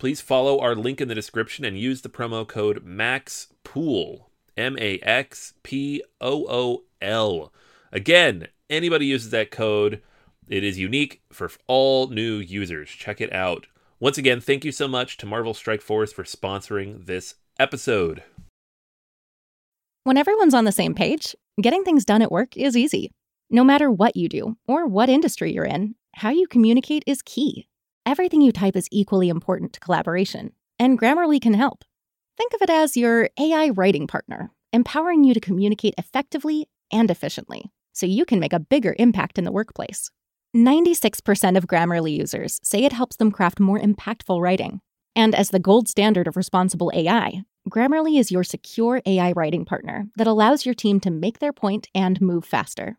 please follow our link in the description and use the promo code MAXPOOL. M A X P O O L. Again, anybody uses that code, it is unique for all new users. Check it out. Once again, thank you so much to Marvel Strike Force for sponsoring this episode. When everyone's on the same page, getting things done at work is easy. No matter what you do or what industry you're in, how you communicate is key. Everything you type is equally important to collaboration, and Grammarly can help. Think of it as your AI writing partner, empowering you to communicate effectively and efficiently so you can make a bigger impact in the workplace. 96% of Grammarly users say it helps them craft more impactful writing. And as the gold standard of responsible AI, Grammarly is your secure AI writing partner that allows your team to make their point and move faster.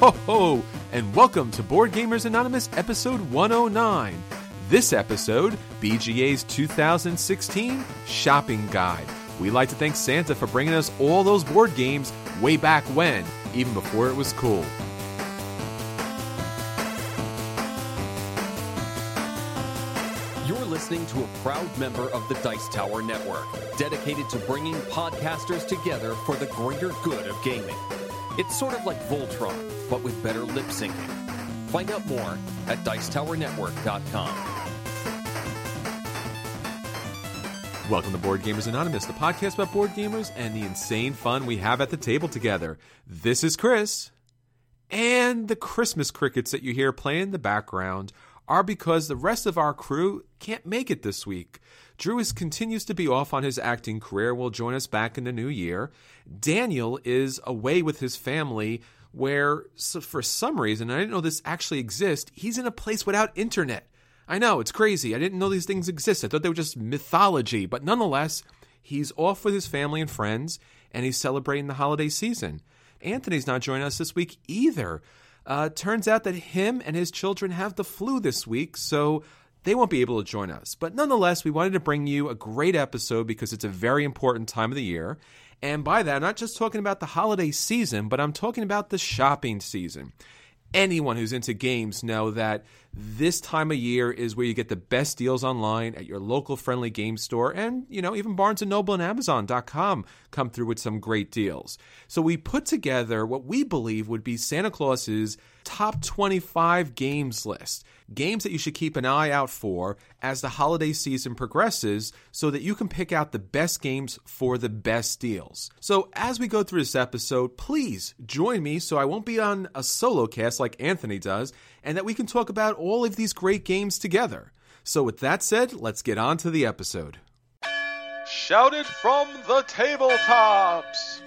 Ho ho! And welcome to Board Gamers Anonymous episode 109. This episode, BGA's 2016 Shopping Guide. We like to thank Santa for bringing us all those board games way back when, even before it was cool. You're listening to a proud member of the Dice Tower Network, dedicated to bringing podcasters together for the greater good of gaming. It's sort of like Voltron, but with better lip syncing. Find out more at Dicetowernetwork.com. Welcome to Board Gamers Anonymous, the podcast about board gamers and the insane fun we have at the table together. This is Chris. And the Christmas crickets that you hear playing in the background are because the rest of our crew can't make it this week. Drew is, continues to be off on his acting career, will join us back in the new year. Daniel is away with his family, where so for some reason, I didn't know this actually exists, he's in a place without internet. I know, it's crazy. I didn't know these things exist. I thought they were just mythology, but nonetheless, he's off with his family and friends, and he's celebrating the holiday season. Anthony's not joining us this week either. Uh, turns out that him and his children have the flu this week, so they won't be able to join us. But nonetheless, we wanted to bring you a great episode because it's a very important time of the year. And by that, I'm not just talking about the holiday season, but I'm talking about the shopping season. Anyone who's into games know that this time of year is where you get the best deals online at your local friendly game store and you know even barnes & noble and amazon.com come through with some great deals. So we put together what we believe would be santa claus's top 25 games list games that you should keep an eye out for as the holiday season progresses so that you can pick out the best games for the best deals. So as we go through this episode please join me so i won't be on a solo cast like anthony does and that we can talk about all of these great games together. So, with that said, let's get on to the episode. Shouted from the tabletops!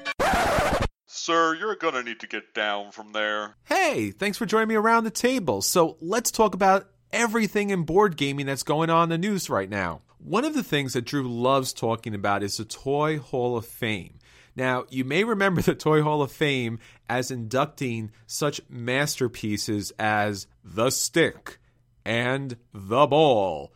Sir, you're gonna need to get down from there. Hey, thanks for joining me around the table. So, let's talk about everything in board gaming that's going on in the news right now. One of the things that Drew loves talking about is the Toy Hall of Fame. Now, you may remember the Toy Hall of Fame as inducting such masterpieces as The Stick and The Ball,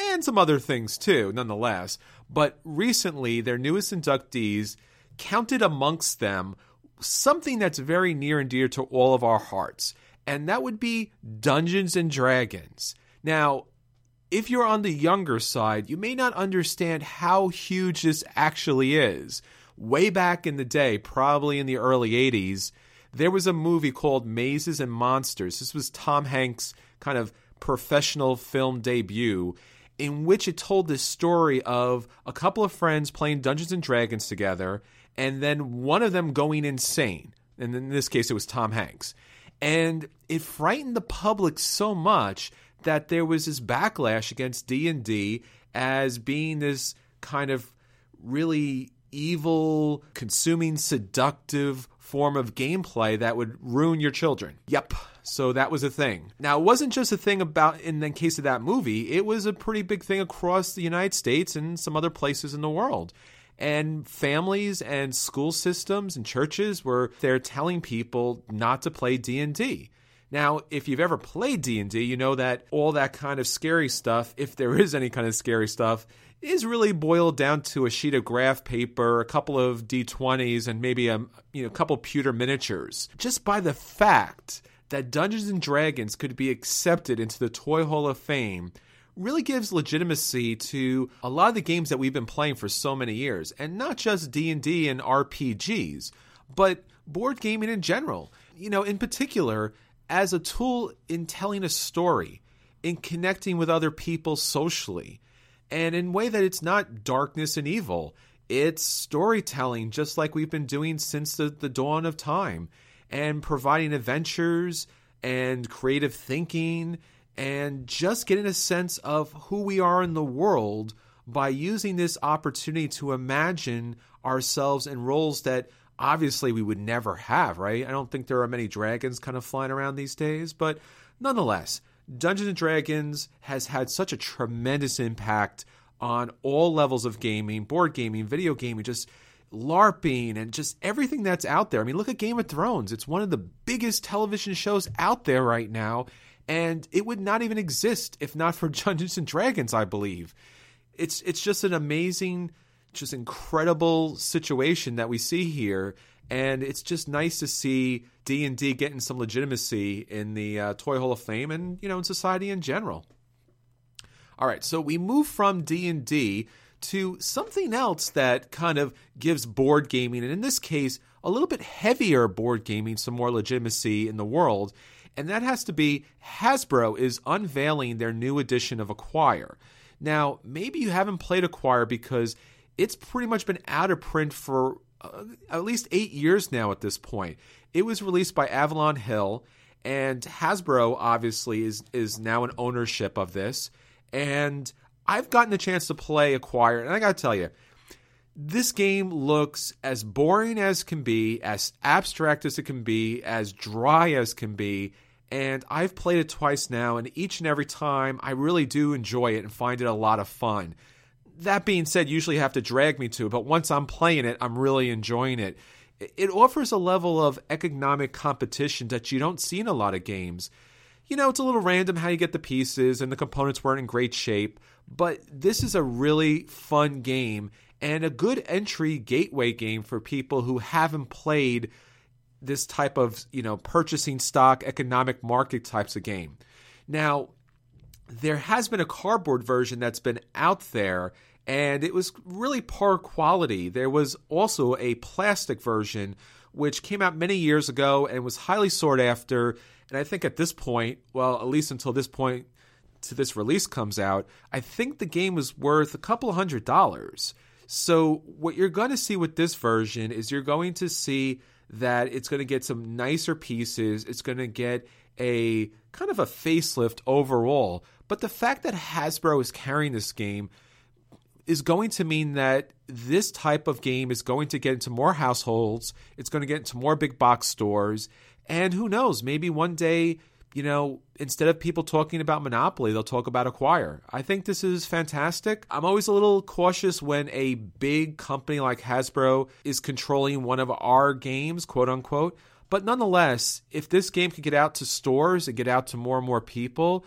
and some other things too, nonetheless. But recently, their newest inductees counted amongst them something that's very near and dear to all of our hearts, and that would be Dungeons and Dragons. Now, if you're on the younger side, you may not understand how huge this actually is. Way back in the day, probably in the early 80s, there was a movie called Mazes and Monsters. This was Tom Hanks' kind of professional film debut, in which it told this story of a couple of friends playing Dungeons and Dragons together, and then one of them going insane. And in this case, it was Tom Hanks. And it frightened the public so much that there was this backlash against D&D as being this kind of really evil, consuming, seductive form of gameplay that would ruin your children. Yep. So that was a thing. Now, it wasn't just a thing about in the case of that movie, it was a pretty big thing across the United States and some other places in the world. And families and school systems and churches were there telling people not to play D&D. Now, if you've ever played D&D, you know that all that kind of scary stuff, if there is any kind of scary stuff, is really boiled down to a sheet of graph paper, a couple of D20s, and maybe a you know couple pewter miniatures. Just by the fact that Dungeons and Dragons could be accepted into the Toy Hall of Fame really gives legitimacy to a lot of the games that we've been playing for so many years, and not just D&D and RPGs, but board gaming in general. You know, in particular, as a tool in telling a story, in connecting with other people socially, and in a way that it's not darkness and evil. It's storytelling, just like we've been doing since the, the dawn of time, and providing adventures and creative thinking, and just getting a sense of who we are in the world by using this opportunity to imagine ourselves in roles that obviously we would never have, right? I don't think there are many dragons kind of flying around these days, but nonetheless, Dungeons and Dragons has had such a tremendous impact on all levels of gaming, board gaming, video gaming, just LARPing, and just everything that's out there. I mean, look at Game of Thrones. It's one of the biggest television shows out there right now, and it would not even exist if not for Dungeons and Dragons, I believe. It's it's just an amazing just incredible situation that we see here and it's just nice to see d&d getting some legitimacy in the uh, toy hall of fame and you know in society in general. All right so we move from d&d to something else that kind of gives board gaming and in this case a little bit heavier board gaming some more legitimacy in the world and that has to be hasbro is unveiling their new edition of acquire. Now maybe you haven't played acquire because it's pretty much been out of print for uh, at least eight years now at this point. It was released by Avalon Hill, and Hasbro obviously is is now an ownership of this. And I've gotten a chance to play Acquire, and I got to tell you, this game looks as boring as can be, as abstract as it can be, as dry as can be. And I've played it twice now, and each and every time I really do enjoy it and find it a lot of fun that being said, usually have to drag me to but once I'm playing it, I'm really enjoying it. It offers a level of economic competition that you don't see in a lot of games. You know, it's a little random how you get the pieces, and the components weren't in great shape, but this is a really fun game and a good entry gateway game for people who haven't played this type of, you know, purchasing stock, economic market types of game. Now, there has been a cardboard version that's been out there and it was really poor quality. There was also a plastic version which came out many years ago and was highly sought after. And I think at this point, well, at least until this point, to this release comes out, I think the game was worth a couple hundred dollars. So, what you're going to see with this version is you're going to see that it's going to get some nicer pieces. It's going to get a kind of a facelift overall. But the fact that Hasbro is carrying this game is going to mean that this type of game is going to get into more households, it's going to get into more big box stores, and who knows, maybe one day you know, instead of people talking about Monopoly, they'll talk about Acquire. I think this is fantastic. I'm always a little cautious when a big company like Hasbro is controlling one of our games, quote unquote. But nonetheless, if this game could get out to stores and get out to more and more people,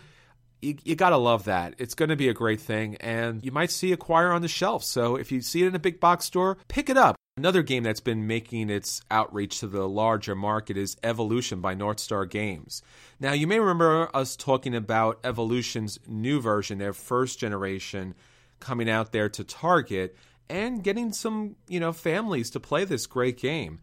you, you got to love that. It's going to be a great thing. And you might see Acquire on the shelf. So if you see it in a big box store, pick it up. Another game that's been making its outreach to the larger market is Evolution by North Star Games. Now, you may remember us talking about Evolution's new version, their first generation, coming out there to Target and getting some, you know, families to play this great game.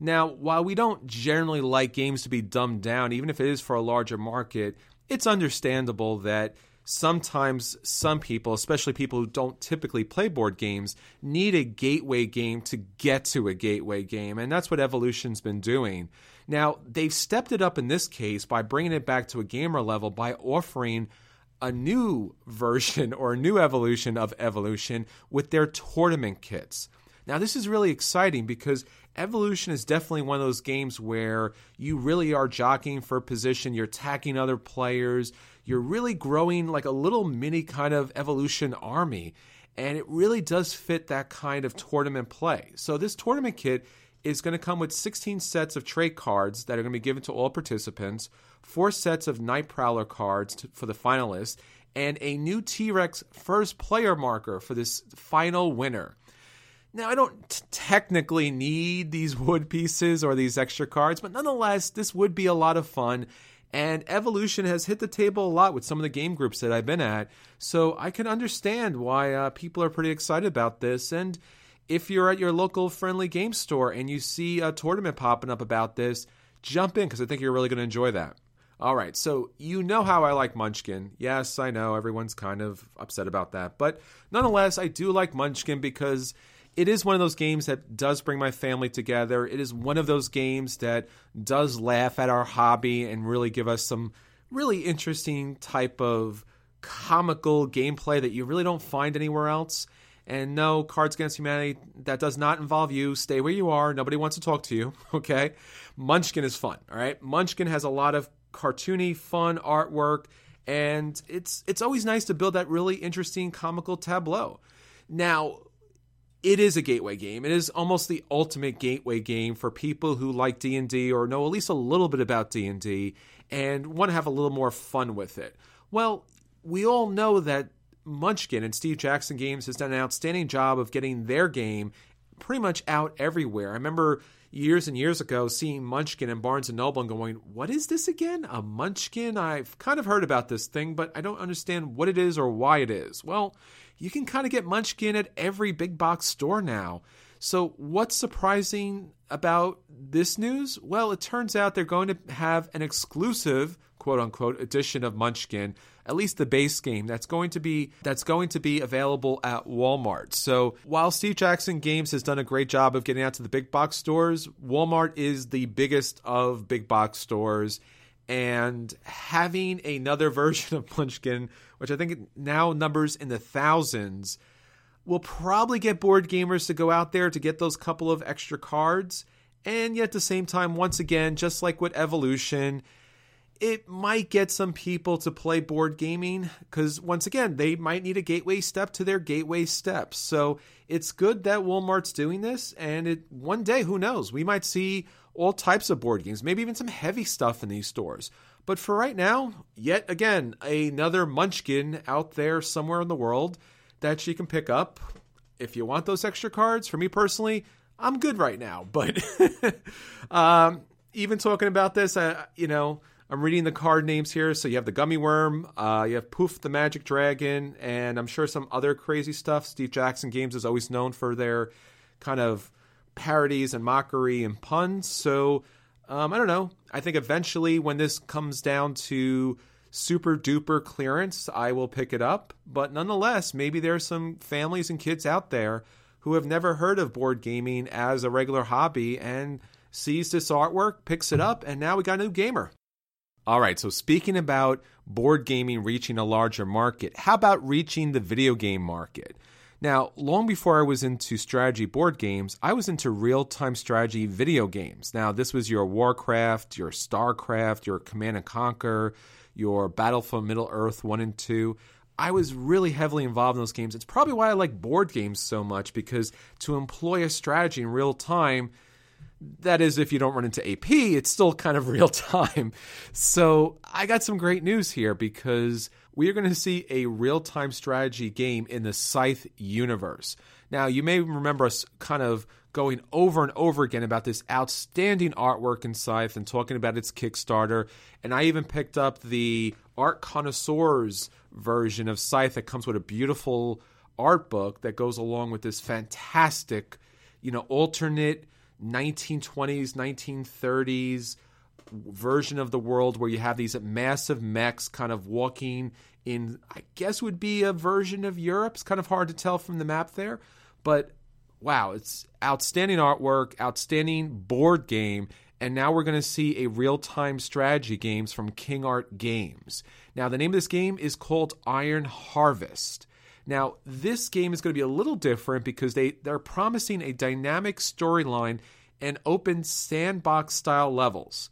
Now, while we don't generally like games to be dumbed down, even if it is for a larger market, it's understandable that sometimes some people, especially people who don't typically play board games, need a gateway game to get to a gateway game. And that's what Evolution's been doing. Now, they've stepped it up in this case by bringing it back to a gamer level by offering a new version or a new evolution of Evolution with their tournament kits. Now, this is really exciting because Evolution is definitely one of those games where you really are jockeying for position, you're attacking other players, you're really growing like a little mini kind of evolution army. And it really does fit that kind of tournament play. So, this tournament kit is going to come with 16 sets of trait cards that are going to be given to all participants, four sets of Night Prowler cards to, for the finalists, and a new T Rex first player marker for this final winner. Now, I don't t- technically need these wood pieces or these extra cards, but nonetheless, this would be a lot of fun. And Evolution has hit the table a lot with some of the game groups that I've been at. So I can understand why uh, people are pretty excited about this. And if you're at your local friendly game store and you see a tournament popping up about this, jump in because I think you're really going to enjoy that. All right, so you know how I like Munchkin. Yes, I know everyone's kind of upset about that. But nonetheless, I do like Munchkin because it is one of those games that does bring my family together. It is one of those games that does laugh at our hobby and really give us some really interesting type of comical gameplay that you really don't find anywhere else. And no, Cards Against Humanity, that does not involve you. Stay where you are. Nobody wants to talk to you, okay? Munchkin is fun, all right? Munchkin has a lot of cartoony, fun artwork, and it's it's always nice to build that really interesting comical tableau. Now, it is a gateway game. It is almost the ultimate gateway game for people who like D&D or know at least a little bit about D&D and want to have a little more fun with it. Well, we all know that Munchkin and Steve Jackson Games has done an outstanding job of getting their game pretty much out everywhere. I remember years and years ago seeing Munchkin and Barnes and Noble and going, "What is this again? A Munchkin? I've kind of heard about this thing, but I don't understand what it is or why it is." Well, you can kind of get Munchkin at every big box store now. So, what's surprising about this news? Well, it turns out they're going to have an exclusive quote unquote edition of Munchkin, at least the base game that's going to be that's going to be available at Walmart. So, while Steve Jackson Games has done a great job of getting out to the big box stores, Walmart is the biggest of big box stores and having another version of Munchkin, which I think now numbers in the thousands, will probably get board gamers to go out there to get those couple of extra cards. And yet, at the same time, once again, just like with Evolution, it might get some people to play board gaming because, once again, they might need a gateway step to their gateway steps. So it's good that Walmart's doing this. And it one day, who knows, we might see all types of board games, maybe even some heavy stuff in these stores. But for right now, yet again, another Munchkin out there somewhere in the world that she can pick up. If you want those extra cards, for me personally, I'm good right now. But um, even talking about this, uh, you know, I'm reading the card names here. So you have the Gummy Worm, uh, you have Poof the Magic Dragon, and I'm sure some other crazy stuff. Steve Jackson Games is always known for their kind of parodies and mockery and puns. So um, I don't know. I think eventually, when this comes down to super duper clearance, I will pick it up. But nonetheless, maybe there are some families and kids out there who have never heard of board gaming as a regular hobby and sees this artwork, picks it up, and now we got a new gamer. All right, so speaking about board gaming reaching a larger market, how about reaching the video game market? Now, long before I was into strategy board games, I was into real time strategy video games. Now, this was your Warcraft, your StarCraft, your Command and Conquer, your Battle for Middle Earth 1 and 2. I was really heavily involved in those games. It's probably why I like board games so much because to employ a strategy in real time, that is, if you don't run into AP, it's still kind of real time. So I got some great news here because we are going to see a real time strategy game in the Scythe universe. Now, you may remember us kind of going over and over again about this outstanding artwork in Scythe and talking about its Kickstarter. And I even picked up the Art Connoisseurs version of Scythe that comes with a beautiful art book that goes along with this fantastic, you know, alternate 1920s, 1930s version of the world where you have these massive mechs kind of walking in, I guess would be a version of Europe. It's kind of hard to tell from the map there, but wow, it's outstanding artwork, outstanding board game, and now we're going to see a real-time strategy games from King Art Games. Now, the name of this game is called Iron Harvest. Now, this game is going to be a little different because they, they're promising a dynamic storyline and open sandbox style levels,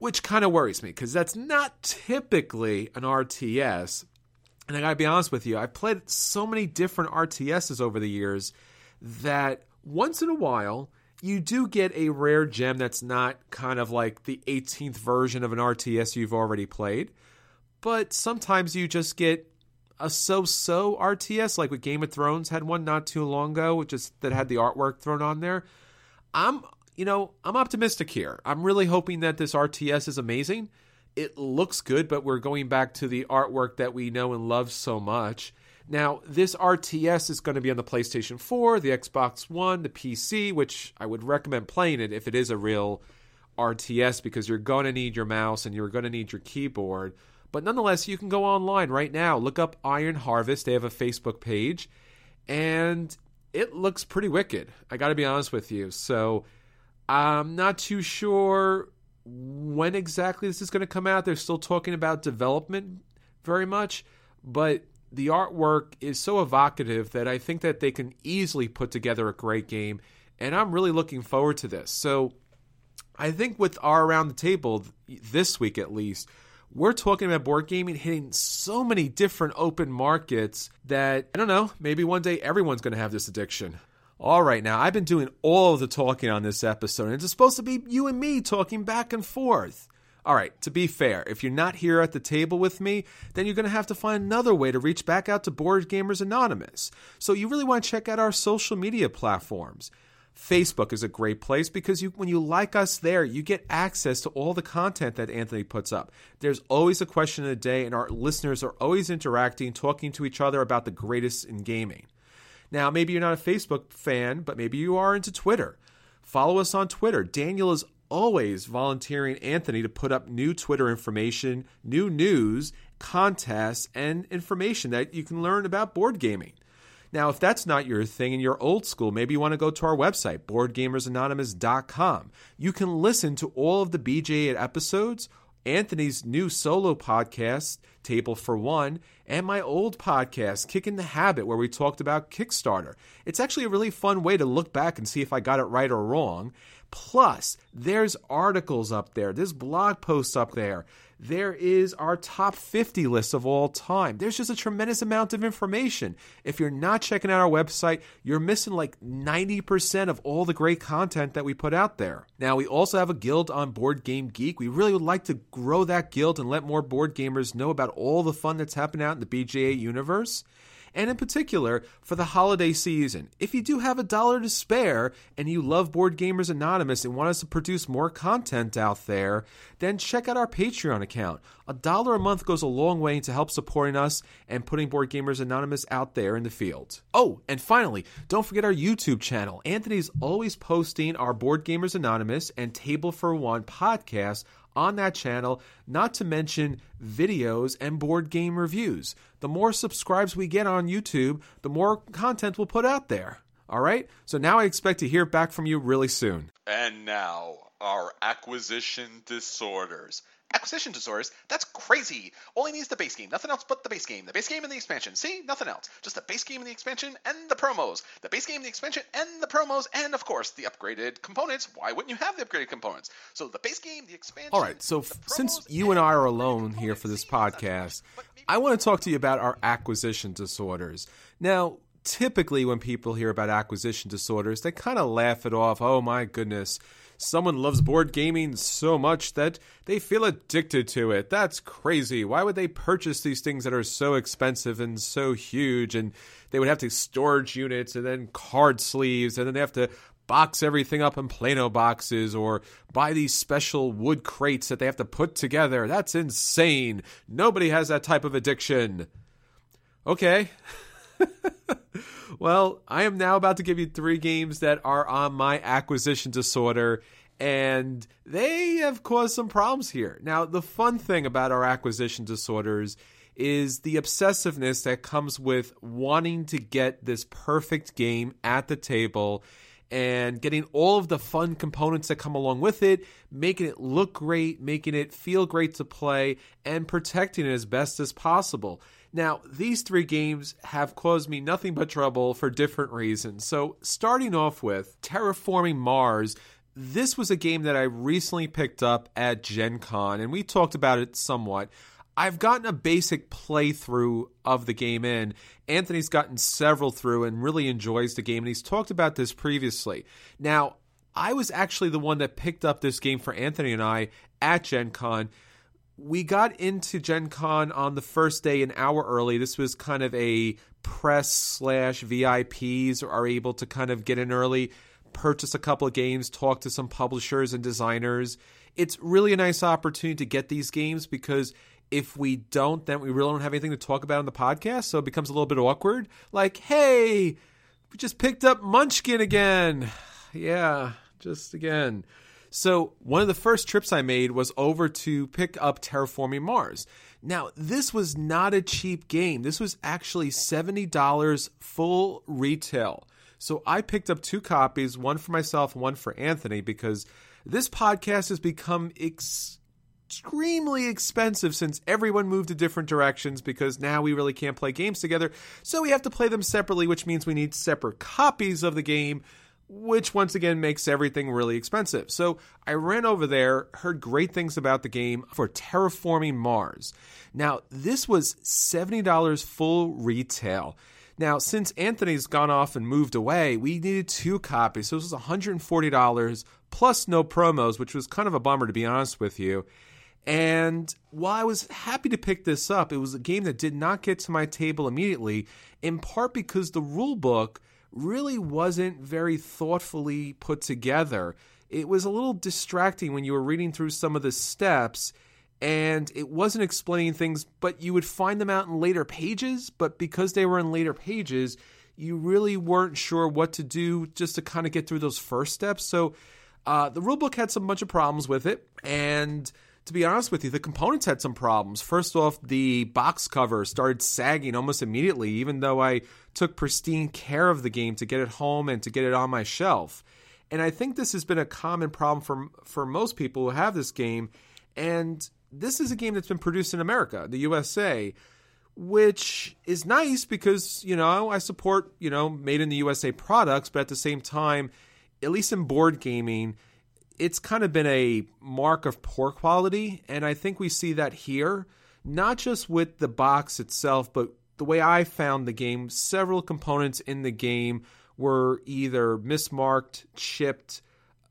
which kind of worries me because that's not typically an RTS. And I gotta be honest with you, I've played so many different RTSs over the years that once in a while, you do get a rare gem that's not kind of like the 18th version of an RTS you've already played. But sometimes you just get a so-so RTS, like what Game of Thrones had one not too long ago, which is that had the artwork thrown on there. I'm, you know, I'm optimistic here. I'm really hoping that this RTS is amazing. It looks good, but we're going back to the artwork that we know and love so much. Now, this RTS is going to be on the PlayStation 4, the Xbox One, the PC, which I would recommend playing it if it is a real RTS because you're going to need your mouse and you're going to need your keyboard. But nonetheless, you can go online right now, look up Iron Harvest. They have a Facebook page, and it looks pretty wicked. I got to be honest with you. So I'm not too sure when exactly this is going to come out. They're still talking about development very much, but the artwork is so evocative that I think that they can easily put together a great game. And I'm really looking forward to this. So I think with our around the table this week at least, we're talking about board gaming hitting so many different open markets that I don't know, maybe one day everyone's going to have this addiction. All right, now I've been doing all of the talking on this episode, and it's supposed to be you and me talking back and forth. All right, to be fair, if you're not here at the table with me, then you're going to have to find another way to reach back out to Board Gamers Anonymous. So you really want to check out our social media platforms. Facebook is a great place because you, when you like us there, you get access to all the content that Anthony puts up. There's always a question of the day, and our listeners are always interacting, talking to each other about the greatest in gaming. Now, maybe you're not a Facebook fan, but maybe you are into Twitter. Follow us on Twitter. Daniel is always volunteering Anthony to put up new Twitter information, new news, contests, and information that you can learn about board gaming. Now, if that's not your thing and you're old school, maybe you want to go to our website, boardgamersanonymous.com. You can listen to all of the BGA episodes, Anthony's new solo podcast, Table for One, and my old podcast, Kicking the Habit, where we talked about Kickstarter. It's actually a really fun way to look back and see if I got it right or wrong. Plus, there's articles up there, there's blog posts up there there is our top 50 list of all time. There's just a tremendous amount of information. If you're not checking out our website, you're missing like 90% of all the great content that we put out there. Now, we also have a guild on Board Game Geek. We really would like to grow that guild and let more board gamers know about all the fun that's happening out in the BGA universe and in particular for the holiday season. If you do have a dollar to spare and you love Board Gamers Anonymous and want us to produce more content out there, then check out our Patreon account. A dollar a month goes a long way to help supporting us and putting Board Gamers Anonymous out there in the field. Oh, and finally, don't forget our YouTube channel. Anthony's always posting our Board Gamers Anonymous and Table for One podcasts on that channel, not to mention videos and board game reviews. The more subscribes we get on YouTube, the more content we'll put out there. All right? So now I expect to hear back from you really soon. And now, are acquisition disorders. Acquisition disorders? That's crazy. Only needs the base game, nothing else but the base game. The base game and the expansion. See? Nothing else. Just the base game and the expansion and the promos. The base game, the expansion, and the promos, and of course the upgraded components. Why wouldn't you have the upgraded components? So the base game, the expansion. All right, so f- since you and I are alone here for this podcast, I want to talk to you about our acquisition disorders. Now, typically when people hear about acquisition disorders, they kind of laugh it off. Oh my goodness, someone loves board gaming so much that they feel addicted to it. That's crazy. Why would they purchase these things that are so expensive and so huge? And they would have to storage units and then card sleeves, and then they have to box everything up in Plano boxes or buy these special wood crates that they have to put together. That's insane. Nobody has that type of addiction. Okay. well, I am now about to give you three games that are on my acquisition disorder, and they have caused some problems here. Now, the fun thing about our acquisition disorders is the obsessiveness that comes with wanting to get this perfect game at the table and getting all of the fun components that come along with it, making it look great, making it feel great to play, and protecting it as best as possible. Now, these three games have caused me nothing but trouble for different reasons. So, starting off with Terraforming Mars, this was a game that I recently picked up at Gen Con, and we talked about it somewhat. I've gotten a basic playthrough of the game in. Anthony's gotten several through and really enjoys the game, and he's talked about this previously. Now, I was actually the one that picked up this game for Anthony and I at Gen Con. We got into Gen Con on the first day an hour early. This was kind of a press slash VIPs are able to kind of get in early, purchase a couple of games, talk to some publishers and designers. It's really a nice opportunity to get these games because if we don't, then we really don't have anything to talk about on the podcast. So it becomes a little bit awkward. Like, hey, we just picked up Munchkin again. Yeah, just again. So one of the first trips I made was over to pick up Terraforming Mars. Now, this was not a cheap game. This was actually $70 full retail. So I picked up two copies, one for myself, one for Anthony, because this podcast has become ex- extremely expensive since everyone moved to different directions because now we really can't play games together. So we have to play them separately, which means we need separate copies of the game, which once again makes everything really expensive. So I ran over there, heard great things about the game for Terraforming Mars. Now, this was $70 full retail. Now, since Anthony's gone off and moved away, we needed two copies. So this was $140 plus no promos, which was kind of a bummer to be honest with you. And while I was happy to pick this up, it was a game that did not get to my table immediately, in part because the rule book really wasn't very thoughtfully put together. It was a little distracting when you were reading through some of the steps and it wasn't explaining things, but you would find them out in later pages. But because they were in later pages, you really weren't sure what to do just to kind of get through those first steps. So uh, the rulebook had some bunch of problems with it, and to be honest with you, the components had some problems. First off, the box cover started sagging almost immediately, even though I took pristine care of the game to get it home and to get it on my shelf. And I think this has been a common problem for for most people who have this game. And this is a game that's been produced in America, the USA, which is nice because, you know, I support, you know, made in the USA products, but at the same time, at least in board gaming, it's kind of been a mark of poor quality. And I think we see that here, not just with the box itself, but the way I found the game, several components in the game were either mismarked, chipped,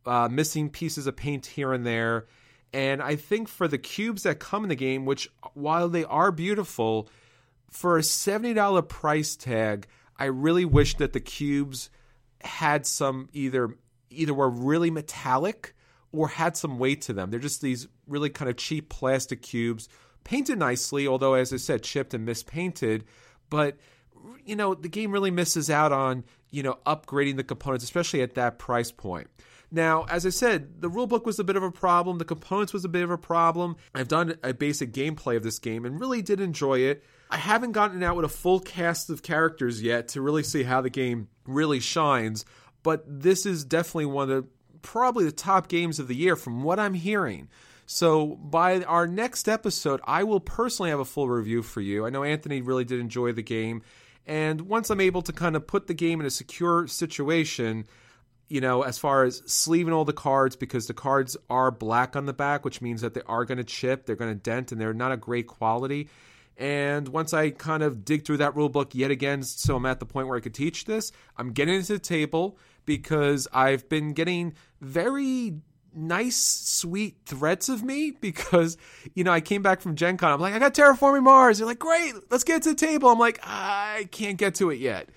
uh, missing pieces of paint here and there. And I think for the cubes that come in the game, which while they are beautiful, for a $70 price tag, I really wish that the cubes had some either either were really metallic or had some weight to them. They're just these really kind of cheap plastic cubes, painted nicely, although as I said, chipped and mispainted. But you know, the game really misses out on you know upgrading the components, especially at that price point. Now, as I said, the rulebook was a bit of a problem. The components was a bit of a problem. I've done a basic gameplay of this game and really did enjoy it. I haven't gotten out with a full cast of characters yet to really see how the game really shines, but this is definitely one of the probably the top games of the year from what I'm hearing. So by our next episode, I will personally have a full review for you. I know Anthony really did enjoy the game. And once I'm able to kind of put the game in a secure situation, you know, as far as sleeving all the cards, because the cards are black on the back, which means that they are going to chip, they're going to dent, and they're not a great quality. And once I kind of dig through that rule book yet again, so I'm at the point where I could teach this, I'm getting into the table because I've been getting very nice, sweet threats of me because, you know, I came back from Gen Con. I'm like, I got Terraforming Mars. They're like, great, let's get to the table. I'm like, I can't get to it yet.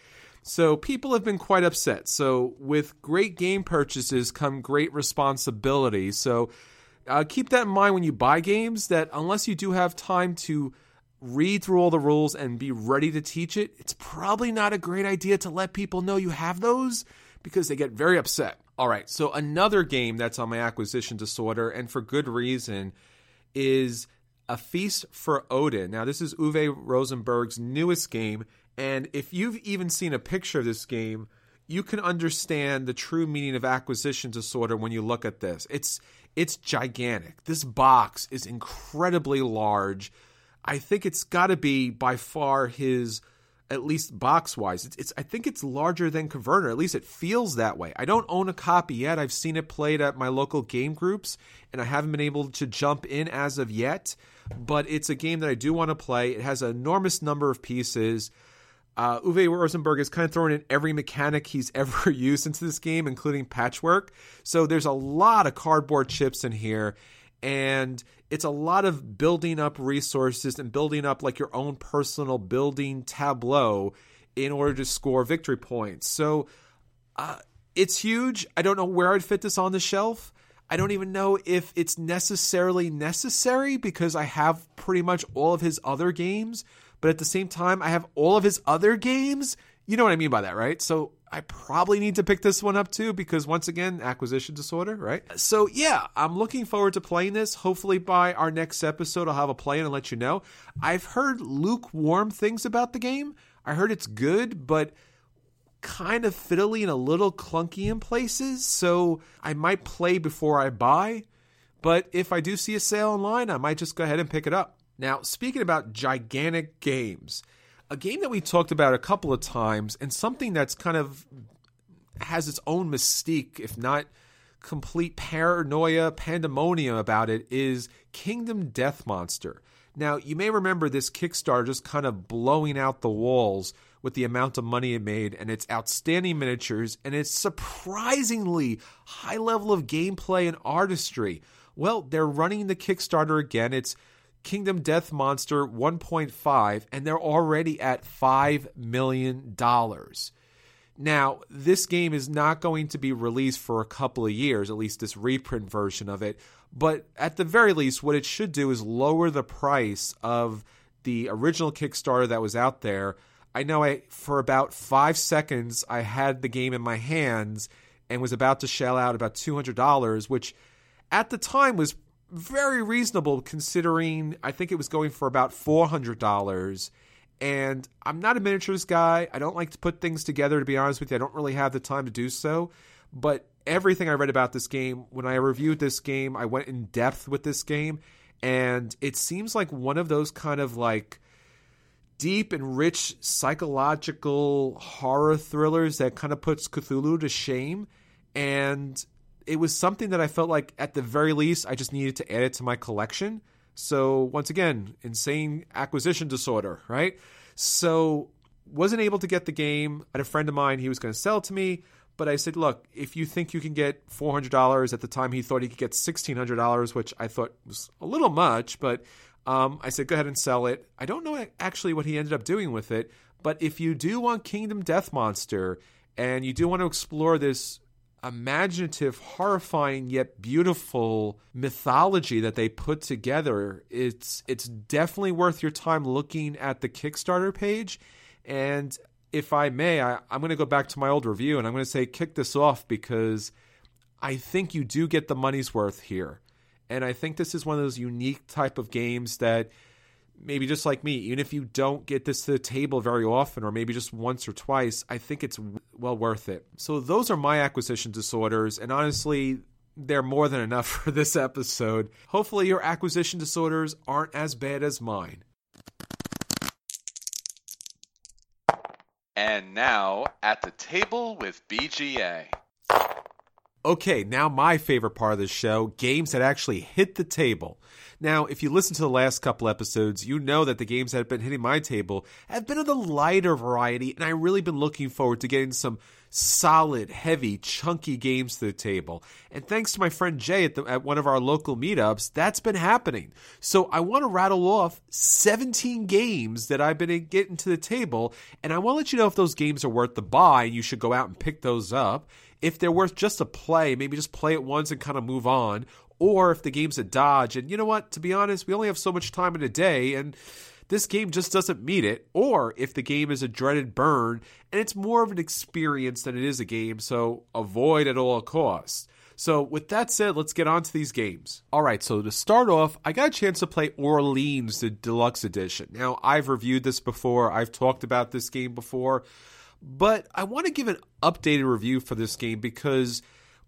So people have been quite upset. So with great game purchases come great responsibility. So uh, keep that in mind when you buy games that unless you do have time to read through all the rules and be ready to teach it, it's probably not a great idea to let people know you have those because they get very upset. All right, so another game that's on my acquisition disorder, and for good reason, is A Feast for Odin. Now, this is Uwe Rosenberg's newest game, and if you've even seen a picture of this game, you can understand the true meaning of acquisition disorder when you look at this. It's it's gigantic. This box is incredibly large. I think it's got to be by far his at least box wise. It's, it's I think it's larger than Caverna. At least it feels that way. I don't own a copy yet. I've seen it played at my local game groups, and I haven't been able to jump in as of yet. But it's a game that I do want to play. It has an enormous number of pieces. Uh, Uwe Rosenberg has kind of thrown in every mechanic he's ever used into this game, including patchwork. So there's a lot of cardboard chips in here, and it's a lot of building up resources and building up like your own personal building tableau in order to score victory points. So uh, it's huge. I don't know where I'd fit this on the shelf. I don't even know if it's necessarily necessary because I have pretty much all of his other games, but at the same time, I have all of his other games. You know what I mean by that, right? So I probably need to pick this one up too because once again, acquisition disorder, right? So yeah, I'm looking forward to playing this. Hopefully by our next episode, I'll have a play and let you know. I've heard lukewarm things about the game. I heard it's good, but kind of fiddly and a little clunky in places. So I might play before I buy. But if I do see a sale online, I might just go ahead and pick it up. Now, speaking about gigantic games, a game that we talked about a couple of times and something that's kind of has its own mystique, if not complete paranoia, pandemonium about it, is Kingdom Death Monster. Now, you may remember this Kickstarter just kind of blowing out the walls with the amount of money it made and its outstanding miniatures and its surprisingly high level of gameplay and artistry. Well, they're running the Kickstarter again. It's Kingdom Death Monster 1.5, and they're already at $5 million. Now, this game is not going to be released for a couple of years, at least this reprint version of it. But at the very least, what it should do is lower the price of the original Kickstarter that was out there. I know I for about five seconds I had the game in my hands and was about to shell out about two hundred dollars, which at the time was very reasonable considering I think it was going for about $400. And I'm not a miniatures guy. I don't like to put things together, to be honest with you. I don't really have the time to do so. But everything I read about this game, when I reviewed this game, I went in depth with this game. And it seems like one of those kind of like deep and rich psychological horror thrillers that kind of puts Cthulhu to shame. And it was something that I felt like at the very least I just needed to add it to my collection. So once again, insane acquisition disorder, right? So wasn't able to get the game. I had a friend of mine, he was going to sell to me, but I said, look, if you think you can get $400 at the time, he thought he could get $1,600, which I thought was a little much, but um, I said, go ahead and sell it. I don't know actually what he ended up doing with it, but if you do want Kingdom Death Monster and you do want to explore this imaginative, horrifying yet beautiful mythology that they put together. It's it's definitely worth your time looking at the Kickstarter page. And if I may, I, I'm going to go back to my old review and I'm going to say kick this off because I think you do get the money's worth here. And I think this is one of those unique type of games that maybe just like me, even if you don't get this to the table very often, or maybe just once or twice, I think it's well worth it. So, those are my acquisition disorders. And honestly, they're more than enough for this episode. Hopefully, your acquisition disorders aren't as bad as mine. And now, at the table with BGA. Okay, now my favorite part of the show games that actually hit the table. Now, if you listen to the last couple episodes, you know that the games that have been hitting my table have been of the lighter variety, and I've really been looking forward to getting some solid, heavy, chunky games to the table. And thanks to my friend Jay at, the, at one of our local meetups, that's been happening. So I want to rattle off 17 games that I've been getting to the table, and I want to let you know if those games are worth the buy, and you should go out and pick those up if they're worth just a play, maybe just play it once and kind of move on, or if the game's a dodge. And you know what? To be honest, we only have so much time in a day, and this game just doesn't meet it, or if the game is a dreaded burn and it's more of an experience than it is a game, so avoid at all costs. So, with that said, let's get on to these games. All right, so to start off, I got a chance to play Orleans, the deluxe edition. Now, I've reviewed this before, I've talked about this game before, but I want to give an updated review for this game because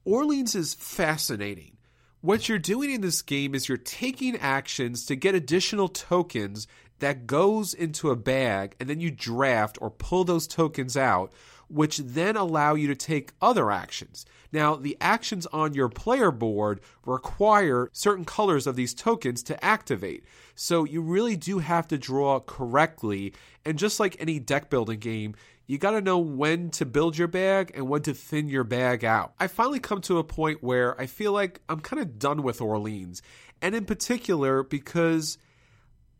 Orleans is fascinating. What you're doing in this game is you're taking actions to get additional tokens that goes into a bag and then you draft or pull those tokens out which then allow you to take other actions. Now, the actions on your player board require certain colors of these tokens to activate. So you really do have to draw correctly. And just like any deck building game, you got to know when to build your bag and when to thin your bag out. I finally come to a point where I feel like I'm kind of done with Orleans. And in particular, because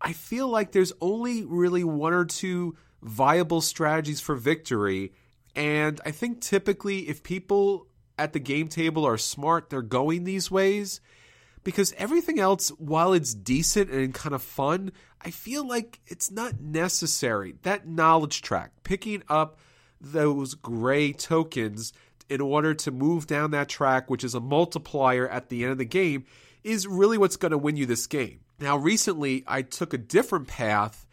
I feel like there's only really one or two viable strategies for victory. And I think typically, if people at the game table are smart, they're going these ways. Because everything else, while it's decent and kind of fun, I feel like it's not necessary. That knowledge track, picking up those gray tokens in order to move down that track, which is a multiplier at the end of the game, is really what's going to win you this game. Now, recently, I took a different path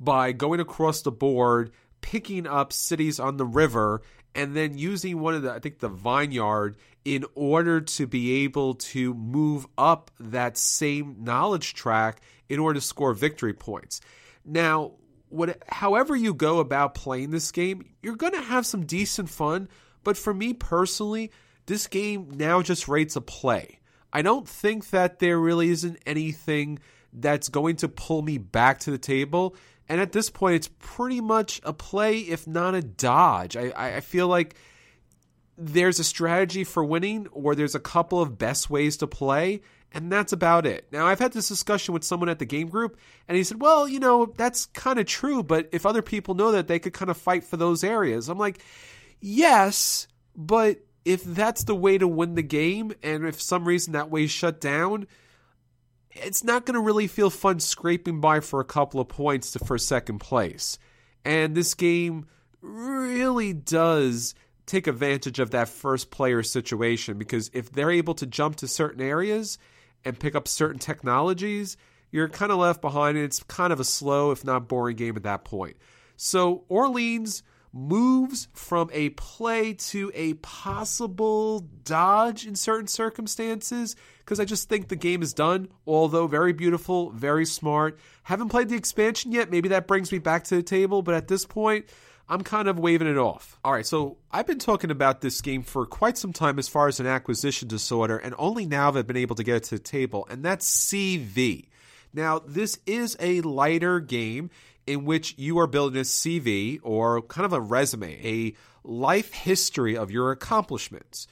by going across the board, picking up cities on the river, and then using one of the, I think, the vineyard in order to be able to move up that same knowledge track in order to score victory points. Now, what, however you go about playing this game, you're going to have some decent fun. But for me personally, this game now just rates a play. I don't think that there really isn't anything that's going to pull me back to the table. And at this point, it's pretty much a play, if not a dodge. I, I feel like there's a strategy for winning, or there's a couple of best ways to play, and that's about it. Now, I've had this discussion with someone at the game group, and he said, Well, you know, that's kind of true, but if other people know that, they could kind of fight for those areas. I'm like, Yes, but if that's the way to win the game, and if some reason that way shut down, it's not going to really feel fun scraping by for a couple of points to, for second place. And this game really does take advantage of that first player situation because if they're able to jump to certain areas and pick up certain technologies, you're kind of left behind and it's kind of a slow, if not boring game at that point. So Orleans moves from a play to a possible dodge in certain circumstances because I just think the game is done. Although very beautiful, very smart. Haven't played the expansion yet. Maybe that brings me back to the table, but at this point, I'm kind of waving it off. All right, so I've been talking about this game for quite some time as far as an acquisition disorder, and only now have I been able to get it to the table, and that's CV. Now, this is a lighter game in which you are building a CV or kind of a resume, a life history of your accomplishments.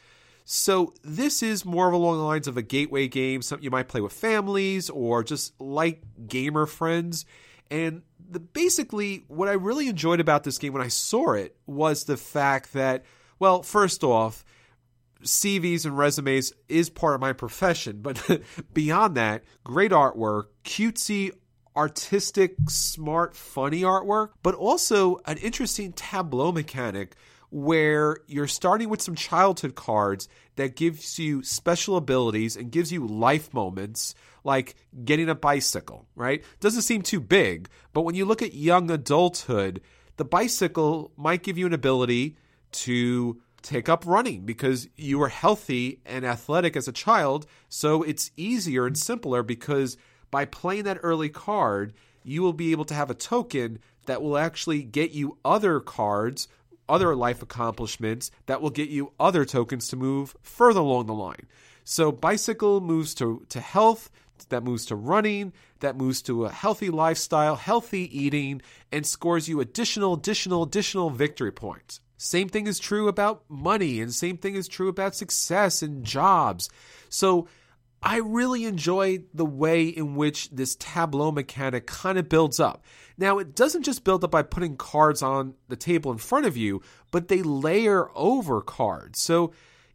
So this is more along the lines of a gateway game, something you might play with families or just like gamer friends. And the, basically, what I really enjoyed about this game when I saw it was the fact that, well, first off, CVs and resumes is part of my profession, but beyond that, great artwork, cutesy artistic, smart, funny artwork, but also an interesting tableau mechanic where you're starting with some childhood cards that gives you special abilities and gives you life moments like getting a bicycle, right? Doesn't seem too big, but when you look at young adulthood, the bicycle might give you an ability to take up running because you were healthy and athletic as a child. So it's easier and simpler because by playing that early card, you will be able to have a token that will actually get you other cards, other life accomplishments that will get you other tokens to move further along the line. So bicycle moves to, to health, that moves to running, that moves to a healthy lifestyle, healthy eating, and scores you additional, additional, additional victory points. Same thing is true about money, and same thing is true about success and jobs. So I really enjoy the way in which this tableau mechanic kind of builds up. Now, it doesn't just build up by putting cards on the table in front of you, but they layer over cards. So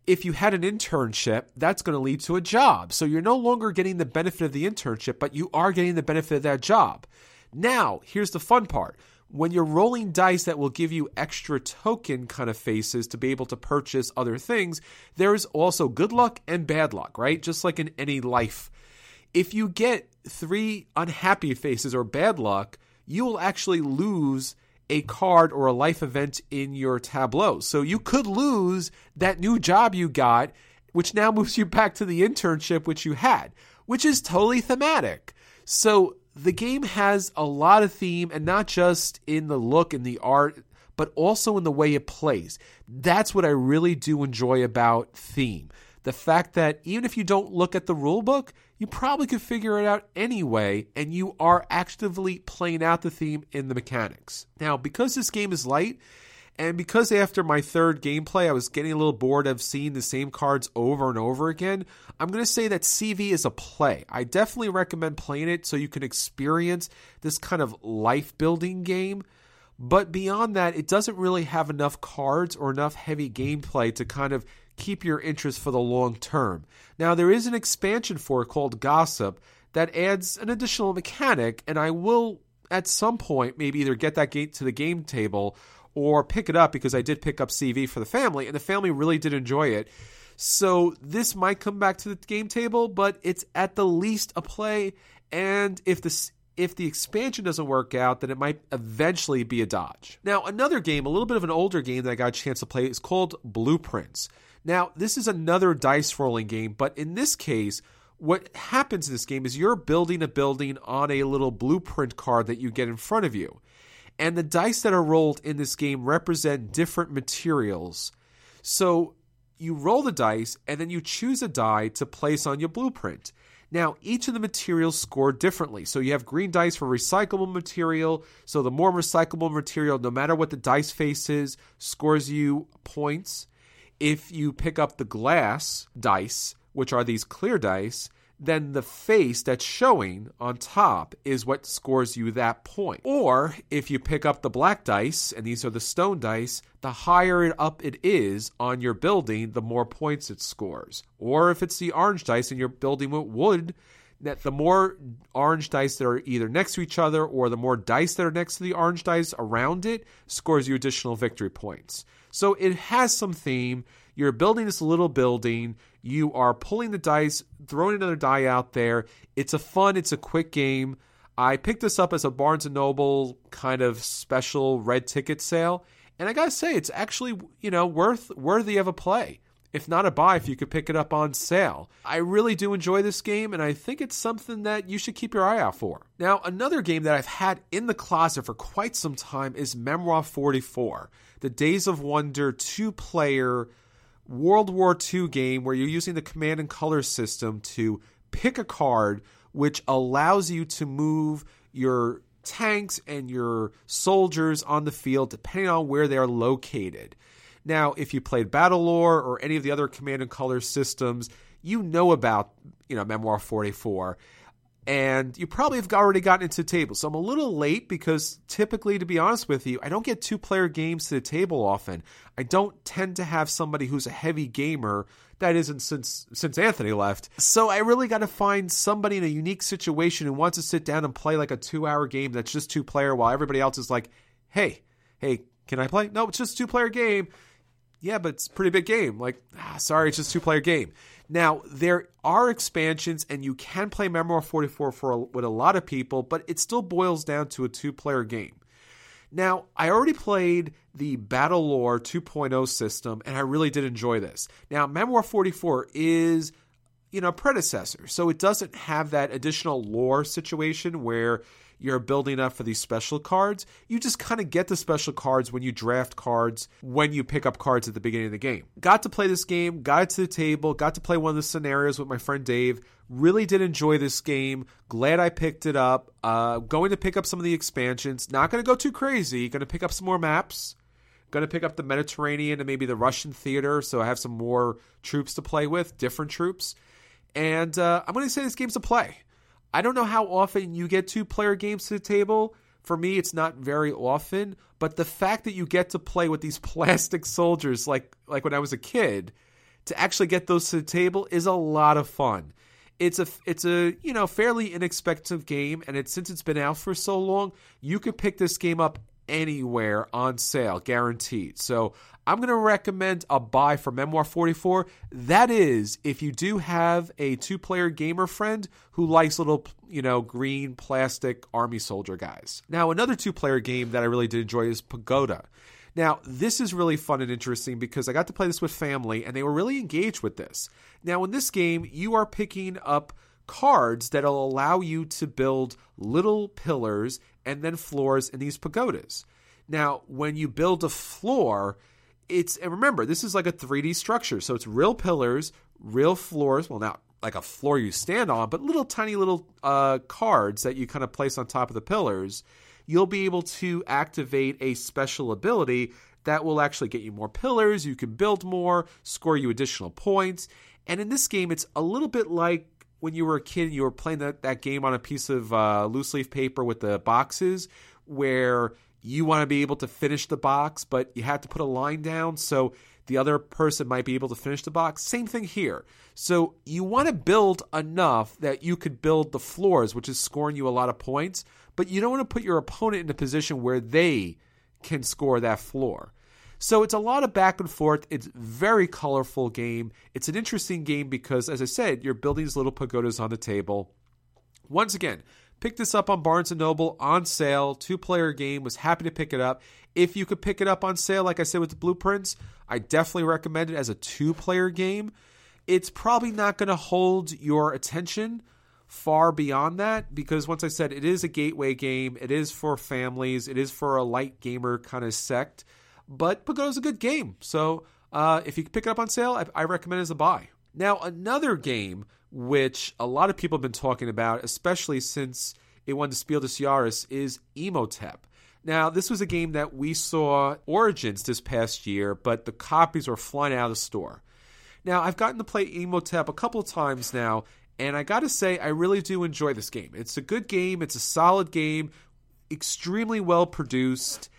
if you had an internship, that's going to lead to a job. So you're no longer getting the benefit of the internship, but you are getting the benefit of that job. Now, here's the fun part. When you're rolling dice that will give you extra token kind of faces to be able to purchase other things, there is also good luck and bad luck, right? Just like in any life. If you get three unhappy faces or bad luck, you will actually lose a card or a life event in your tableau. So you could lose that new job you got, which now moves you back to the internship which you had, which is totally thematic. So the game has a lot of theme, and not just in the look and the art, but also in the way it plays. That's what I really do enjoy about theme. The fact that even if you don't look at the rule book, you probably could figure it out anyway, and you are actively playing out the theme in the mechanics. Now, because this game is light, and because after my third gameplay I was getting a little bored of seeing the same cards over and over again, I'm going to say that CV is a play. I definitely recommend playing it so you can experience this kind of life building game. But beyond that, it doesn't really have enough cards or enough heavy gameplay to kind of keep your interest for the long term. Now, there is an expansion for it called Gossip that adds an additional mechanic, and I will at some point maybe either get that gate to the game table or pick it up because I did pick up CV for the family, and the family really did enjoy it. So this might come back to the game table, but it's at the least a play. And if this if the expansion doesn't work out, then it might eventually be a dodge. Now, another game, a little bit of an older game that I got a chance to play, is called Blueprints. Now, this is another dice rolling game, but in this case, what happens in this game is you're building a building on a little blueprint card that you get in front of you. And the dice that are rolled in this game represent different materials. So you roll the dice and then you choose a die to place on your blueprint. Now, each of the materials score differently. So you have green dice for recyclable material. So the more recyclable material, no matter what the dice face is, scores you points. If you pick up the glass dice, which are these clear dice, then the face that's showing on top is what scores you that point. Or if you pick up the black dice, and these are the stone dice, the higher up it is on your building, the more points it scores. Or if it's the orange dice and you're building with wood, that the more orange dice that are either next to each other or the more dice that are next to the orange dice around it scores you additional victory points. So it has some theme. You're building this little building. You are pulling the dice, throwing another die out there. It's a fun, it's a quick game. I picked this up as a Barnes and Noble kind of special red ticket sale, and I gotta say, it's actually you know worth worthy of a play if not a buy, if you could pick it up on sale. I really do enjoy this game, and I think it's something that you should keep your eye out for. Now, another game that I've had in the closet for quite some time is Memoir 44, the Days of Wonder two player World War II game where you're using the command and color system to pick a card which allows you to move your tanks and your soldiers on the field depending on where they're located. Now, if you played Battlelore or any of the other Command and Color systems, you know about you know Memoir 44 and you probably have already gotten into the table. So I'm a little late because typically, to be honest with you, I don't get two player games to the table often. I don't tend to have somebody who's a heavy gamer. That isn't since since Anthony left. So I really got to find somebody in a unique situation who wants to sit down and play like a two hour game that's just two player while everybody else is like, hey, hey, Can I play? No, it's just two player game. Yeah, but it's pretty big game. Like, ah, sorry, it's just two player game. Now there are expansions, and you can play Memoir 44 for a, with a lot of people, but it still boils down to a two player game. Now, I already played the Battle Lore 2.0 system, and I really did enjoy this. Now, Memoir 44 is, you know, a predecessor, so it doesn't have that additional lore situation where you're building up for these special cards. You just kind of get the special cards when you draft cards, when you pick up cards at the beginning of the game. Got to play this game, got to the table, got to play one of the scenarios with my friend Dave. Really did enjoy this game. Glad I picked it up. Uh, going to pick up some of the expansions. Not going to go too crazy. Going to pick up some more maps. Going to pick up the Mediterranean and maybe the Russian theater, so I have some more troops to play with, different troops. And uh, I'm going to say this game's a play. I don't know how often you get two player games to the table. For me, it's not very often, but the fact that you get to play with these plastic soldiers like like when I was a kid, to actually get those to the table is a lot of fun. It's a it's a you know fairly inexpensive game, and it's since it's been out for so long, you can pick this game up anywhere on sale, guaranteed. So I'm going to recommend a buy for Memoir 44. That is, if you do have a two player gamer friend who likes little, you know, green plastic army soldier guys. Now, another two player game that I really did enjoy is Pagoda. Now, this is really fun and interesting because I got to play this with family and they were really engaged with this. Now, in this game, you are picking up cards that'll allow you to build little pillars and then floors in these pagodas. Now, when you build a floor, it's and remember this is like a 3D structure, so it's real pillars, real floors. Well, not like a floor you stand on, but little tiny little uh, cards that you kind of place on top of the pillars. You'll be able to activate a special ability that will actually get you more pillars. You can build more, score you additional points. And in this game, it's a little bit like when you were a kid and you were playing that, that game on a piece of uh, loose leaf paper with the boxes, where you want to be able to finish the box, but you have to put a line down so the other person might be able to finish the box. Same thing here. So you want to build enough that you could build the floors, which is scoring you a lot of points, but you don't want to put your opponent in a position where they can score that floor. So it's a lot of back and forth. It's very colorful game. It's an interesting game because, as I said, you're building these little pagodas on the table. Once again, Pick this up on Barnes & Noble on sale. Two-player game. Was happy to pick it up. If you could pick it up on sale, like I said with the blueprints, I definitely recommend it as a two-player game. It's probably not going to hold your attention far beyond that because once I said it is a gateway game, it is for families, it is for a light gamer kind of sect, but Pagoda's a good game. So uh, if you pick it up on sale, I, I recommend it as a buy. Now, another game which a lot of people have been talking about, especially since it won the Spiel des Jahres, is Imhotep. Now, this was a game that we saw Origins this past year, but the copies were flying out of the store. Now, I've gotten to play Imhotep a couple of times now, and I gotta say, I really do enjoy this game. It's a good game, it's a solid game, extremely well produced.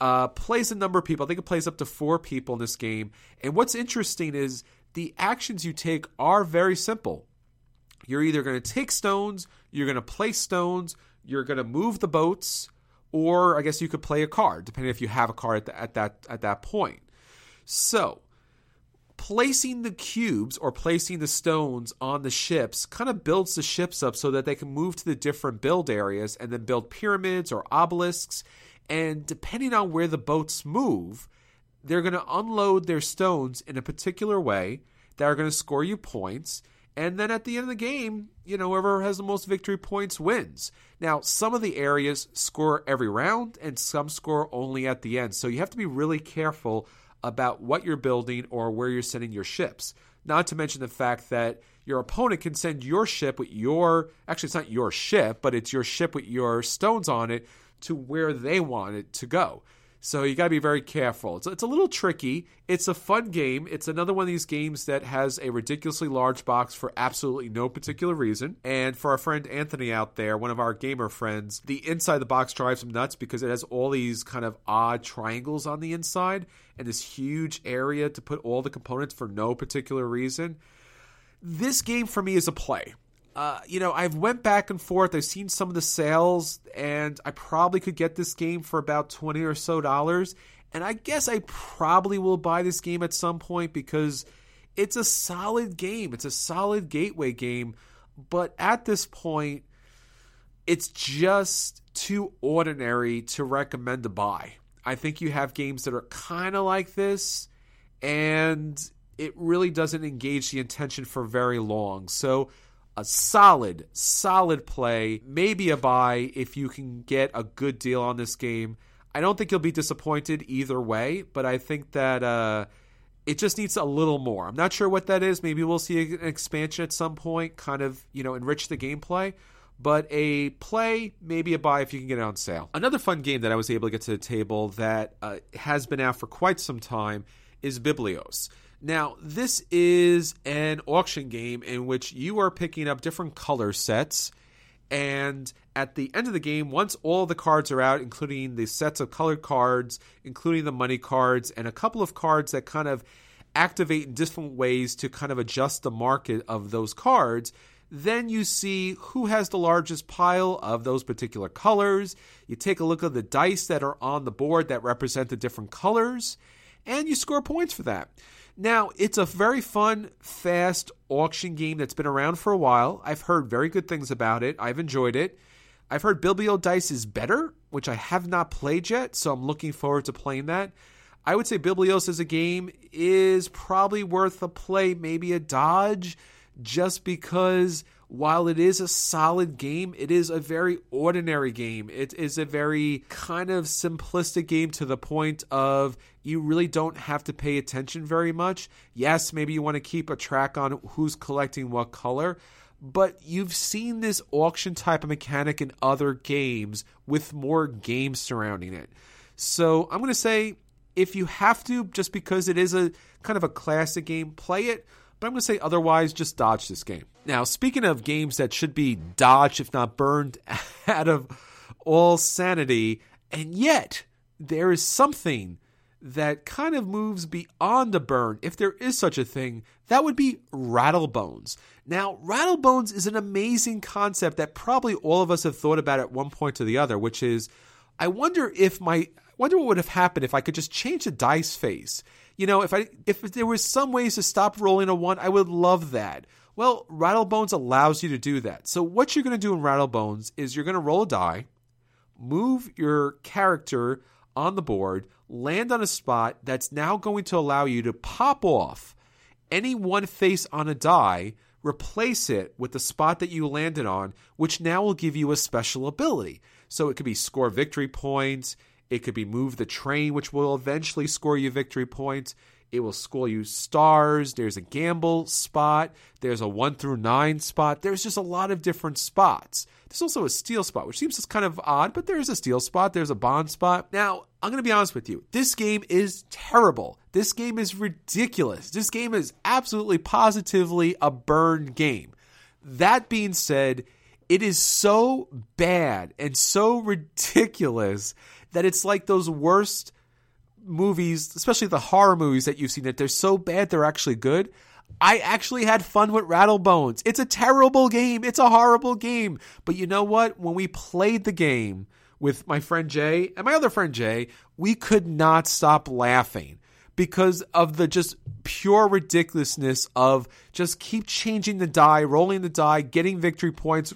Uh, plays a number of people. I think it plays up to four people in this game. And what's interesting is the actions you take are very simple. You're either going to take stones, you're going to place stones, you're going to move the boats, or I guess you could play a card, depending if you have a card at, the, at that at that point. So, placing the cubes or placing the stones on the ships kind of builds the ships up so that they can move to the different build areas and then build pyramids or obelisks. And depending on where the boats move, they're going to unload their stones in a particular way that are going to score you points. And then at the end of the game, you know, whoever has the most victory points wins. Now, some of the areas score every round and some score only at the end. So you have to be really careful about what you're building or where you're sending your ships. Not to mention the fact that your opponent can send your ship with your actually it's not your ship, but it's your ship with your stones on it to where they want it to go. So you got to be very careful. It's, it's a little tricky. It's a fun game. It's another one of these games that has a ridiculously large box for absolutely no particular reason. And for our friend Anthony out there, one of our gamer friends, the inside of the box drives him nuts because it has all these kind of odd triangles on the inside and this huge area to put all the components for no particular reason. This game for me is a play. Uh, you know, I've went back and forth. I've seen some of the sales, and I probably could get this game for about twenty or so dollars. And I guess I probably will buy this game at some point because it's a solid game. It's a solid gateway game. But at this point, it's just too ordinary to recommend to buy. I think you have games that are kind of like this, and it really doesn't engage the attention for very long. So, a solid, solid play, maybe a buy if you can get a good deal on this game. I don't think you'll be disappointed either way, but I think that uh, it just needs a little more. I'm not sure what that is. Maybe we'll see an expansion at some point, kind of, you know, enrich the gameplay. But a play, maybe a buy if you can get it on sale. Another fun game that I was able to get to the table that uh, has been out for quite some time is Biblios. Now, this is an auction game in which you are picking up different color sets. And at the end of the game, once all the cards are out, including the sets of colored cards, including the money cards, and a couple of cards that kind of activate in different ways to kind of adjust the market of those cards, then you see who has the largest pile of those particular colors. You take a look at the dice that are on the board that represent the different colors, and you score points for that. Now, it's a very fun, fast auction game that's been around for a while. I've heard very good things about it. I've enjoyed it. I've heard Biblios Dice is better, which I have not played yet, so I'm looking forward to playing that. I would say Biblios as a game is probably worth a play, maybe a dodge just because while it is a solid game, it is a very ordinary game. It is a very kind of simplistic game to the point of you really don't have to pay attention very much. Yes, maybe you want to keep a track on who's collecting what color, but you've seen this auction type of mechanic in other games with more games surrounding it. So I'm going to say if you have to, just because it is a kind of a classic game, play it but I'm going to say otherwise, just dodge this game. Now, speaking of games that should be dodged, if not burned out of all sanity, and yet there is something that kind of moves beyond a burn, if there is such a thing, that would be Rattlebones. Now, Rattlebones is an amazing concept that probably all of us have thought about at one point or the other, which is I wonder if my wonder what would have happened if I could just change the dice face you know, if I if there was some ways to stop rolling a one, I would love that. Well, Rattlebones allows you to do that. So what you're going to do in Rattlebones is you're going to roll a die, move your character on the board, land on a spot that's now going to allow you to pop off any one face on a die, replace it with the spot that you landed on, which now will give you a special ability. So it could be score victory points, it could be move the train, which will eventually score you victory points. It will score you stars. There's a gamble spot. There's a one through nine spot. There's just a lot of different spots. There's also a steal spot, which seems kind of odd, but there's a steal spot. There's a bond spot. Now, I'm going to be honest with you. This game is terrible. This game is ridiculous. This game is absolutely positively a burned game. That being said, it is so bad and so ridiculous that it's like those worst movies, especially the horror movies that you've seen, that they're so bad they're actually good. I actually had fun with Rattlebones. It's a terrible game. It's a horrible game. But you know what? When we played the game with my friend Jay and my other friend Jay, we could not stop laughing because of the just pure ridiculousness of just keep changing the die, rolling the die, getting victory points,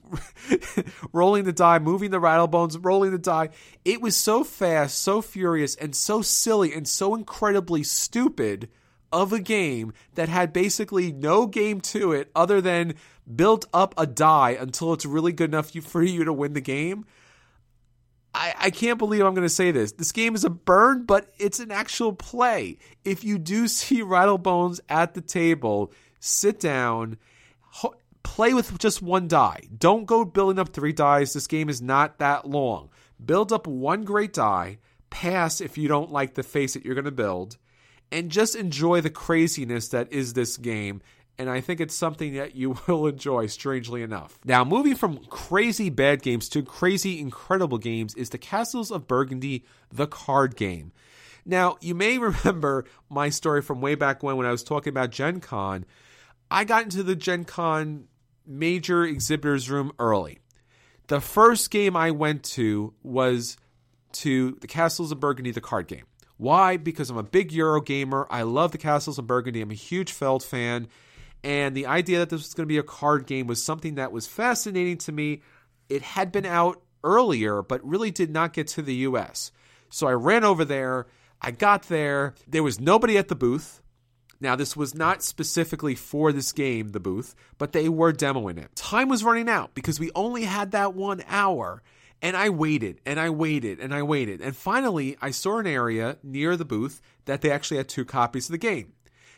rolling the die, moving the rattlebones, rolling the die. It was so fast, so furious, and so silly and so incredibly stupid of a game that had basically no game to it other than build up a die until it's really good enough for you to win the game I, I can't believe I'm going to say this. This game is a burn, but it's an actual play. If you do see Rattlebones at the table, sit down, ho- play with just one die. Don't go building up three dies. This game is not that long. Build up one great die, pass if you don't like the face that you're going to build, and just enjoy the craziness that is this game and I think it's something that you will enjoy, strangely enough. Now, moving from crazy bad games to crazy incredible games is the Castles of Burgundy, the card game. Now, you may remember my story from way back when when I was talking about Gen Con. I got into the Gen Con major exhibitors room early. The first game I went to was to the Castles of Burgundy, the card game. Why? Because I'm a big Euro gamer. I love the Castles of Burgundy. I'm a huge Feld fan. And the idea that this was going to be a card game was something that was fascinating to me. It had been out earlier, but really did not get to the US. So I ran over there. I got there. There was nobody at the booth. Now, this was not specifically for this game, the booth, but they were demoing it. Time was running out because we only had that one hour. And I waited and I waited and I waited. And finally, I saw an area near the booth that they actually had two copies of the game.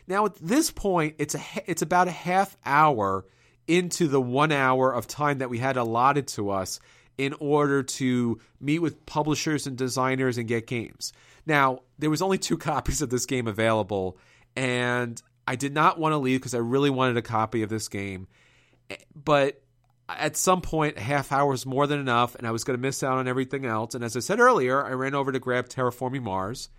Now, at this point, it's, a, it's about a half hour into the one hour of time that we had allotted to us in order to meet with publishers and designers and get games. Now, there was only two copies of this game available, and I did not want to leave because I really wanted a copy of this game. Eh, but at some point, a half hour was more than enough, and I was going to miss out on everything else. And as I said earlier, I ran over to grab Terraforming Mars.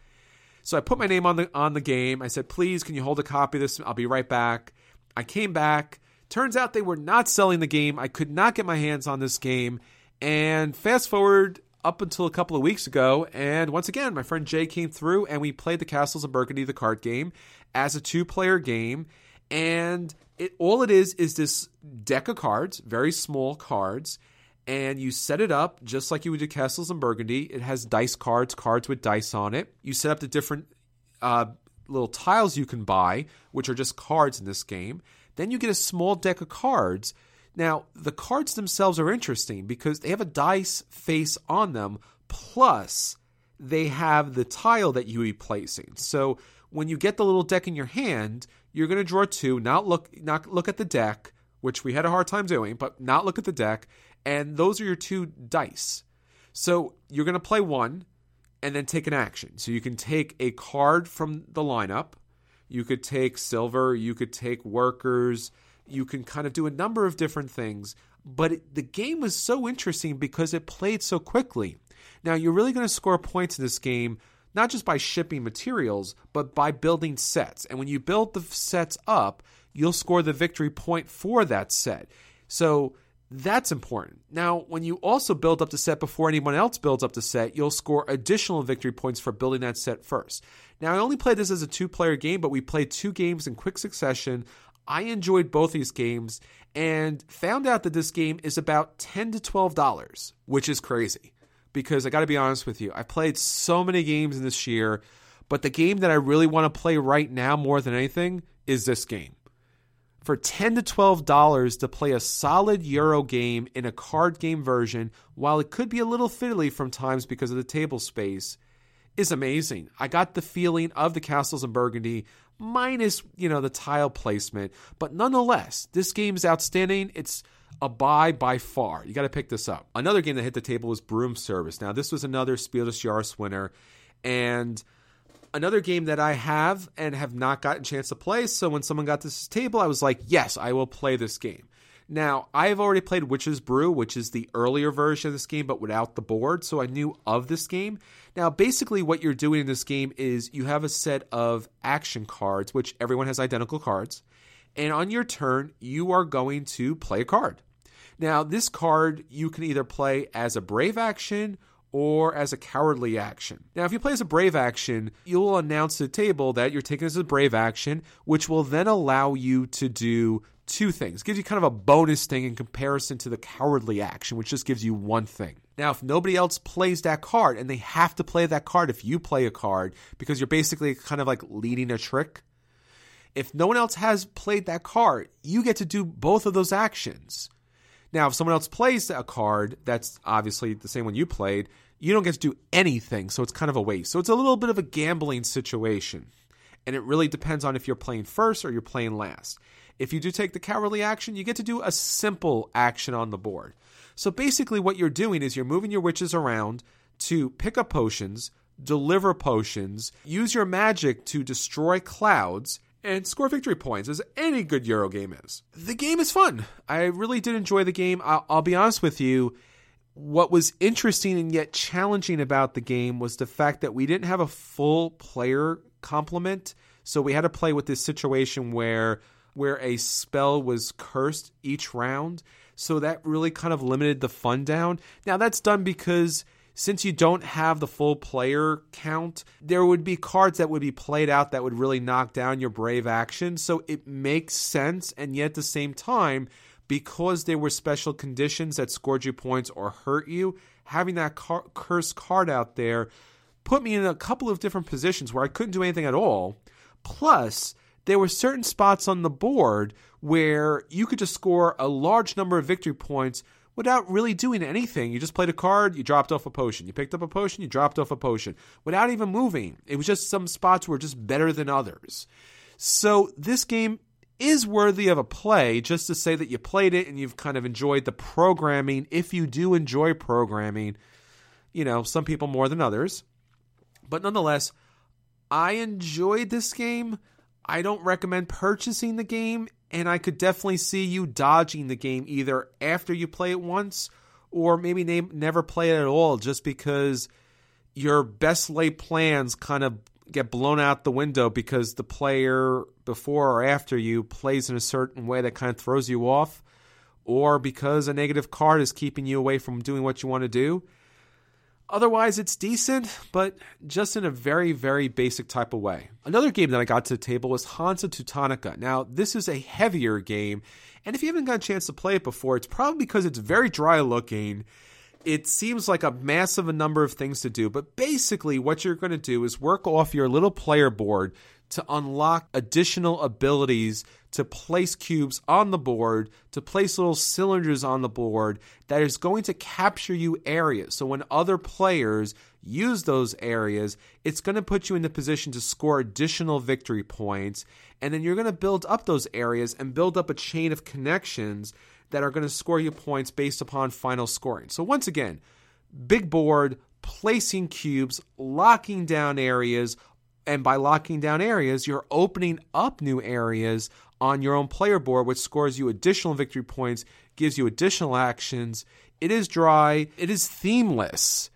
So I put my name on the on the game. I said, "Please, can you hold a copy of this? I'll be right back." I came back. Turns out they were not selling the game. I could not get my hands on this game. And fast forward up until a couple of weeks ago, and once again, my friend Jay came through and we played the Castles of Burgundy, the card game, as a two player game. And it all it is is this deck of cards, very small cards, and you set it up just like you would do Castles in Burgundy. It has dice cards, cards with dice on it. You set up the different uh, little tiles you can buy, which are just cards in this game. Then you get a small deck of cards. Now, the cards themselves are interesting because they have a dice face on them, plus they have the tile that you be placing. So when you get the little deck in your hand, you're going to draw two, not look not look at the deck, which we had a hard time doing, but not look at the deck, and those are your two dice. So you're going to play one and then take an action. So you can take a card from the lineup, you could take silver, you could take workers, you can kind of do a number of different things. But it, the game was so interesting because it played so quickly. Now, you're really going to score points in this game not just by shipping materials, but by building sets. And when you build the sets up, you'll score the victory point for that set. So that's important. Now, when you also build up the set before anyone else builds up the set, you'll score additional victory points for building that set first. Now, I only played this as a two player game, but we played two games in quick succession. I enjoyed both these games and found out that this game is about 10 to $12, which is crazy because I got to be honest with you. I played so many games in this year, but the game that I really want to play right now more than anything is this game. For 10 to 12 dollars to play a solid Euro game in a card game version, while it could be a little fiddly from times because of the table space, is amazing. I got the feeling of the castles in Burgundy minus, you know, the tile placement, but nonetheless, this game is outstanding. It's a buy by far. You got to pick this up. Another game that hit the table was Broom Service. Now, this was another Spiel des Jahres winner, and another game that I have and have not gotten a chance to play. So when someone got this table, I was like, yes, I will play this game. Now, I have already played Witch's Brew, which is the earlier version of this game, but without the board, so I knew of this game. Now, basically, what you're doing in this game is you have a set of action cards, which everyone has identical cards, and on your turn, you are going to play a card. Now, this card you can either play as a brave action or as a cowardly action. Now, if you play as a brave action, you'll announce to the table that you're taking this as a brave action, which will then allow you to do two things. It gives you kind of a bonus thing in comparison to the cowardly action, which just gives you one thing. Now, if nobody else plays that card, and they have to play that card if you play a card, because you're basically kind of like leading a trick. If no one else has played that card, you get to do both of those actions. Now, if someone else plays a card that's obviously the same one you played, you don't get to do anything, so it's kind of a waste. So it's a little bit of a gambling situation. And it really depends on if you're playing first or you're playing last. If you do take the cowardly action, you get to do a simple action on the board. So basically, what you're doing is you're moving your witches around to pick up potions, deliver potions, use your magic to destroy clouds, and score victory points as any good Euro game is. The game is fun. I really did enjoy the game. I'll, I'll, be honest with you. What was interesting and yet challenging about the game was the fact that we didn't have a full player complement. So we had to play with this situation where where a spell was cursed each round. So that really kind of limited the fun down. Now that's done because since you don't have the full player count, there would be cards that would be played out that would really knock down your brave action. So it makes sense, and yet at the same time, because there were special conditions that scored you points or hurt you, having that car- cursed card out there put me in a couple of different positions where I couldn't do anything at all. Plus, there were certain spots on the board where you could just score a large number of victory points without really doing anything. You just played a card, you dropped off a potion. You picked up a potion, you dropped off a potion without even moving. It was just some spots were just better than others. So this game is worthy of a play just to say that you played it and you've kind of enjoyed the programming. If you do enjoy programming, you know, some people more than others. But nonetheless, I enjoyed this game. I don't recommend purchasing the game, and I could definitely see you dodging the game either after you play it once or maybe name, never play it at all just because your best laid plans kind of get blown out the window because the player before or after you plays in a certain way that kind of throws you off, or because a negative card is keeping you away from doing what you want to do. Otherwise, it's decent, but just in a very, very basic type of way. Another game that I got to the table was Hansa Teutonica. Now, this is a heavier game, and if you haven't got a chance to play it before, it's probably because it's very dry looking it seems like a massive number of things to do, but basically, what you're going to do is work off your little player board to unlock additional abilities to place cubes on the board, to place little cylinders on the board that is going to capture you areas. So when other players use those areas, it's going to put you in the position to score additional victory points. And then you're going to build up those areas and build up a chain of connections that are going to score you points based upon final scoring. So, once again, big board, placing cubes, locking down areas, and by locking down areas, you're opening up new areas on your own player board, which scores you additional victory points, gives you additional actions. It is dry, it is themeless.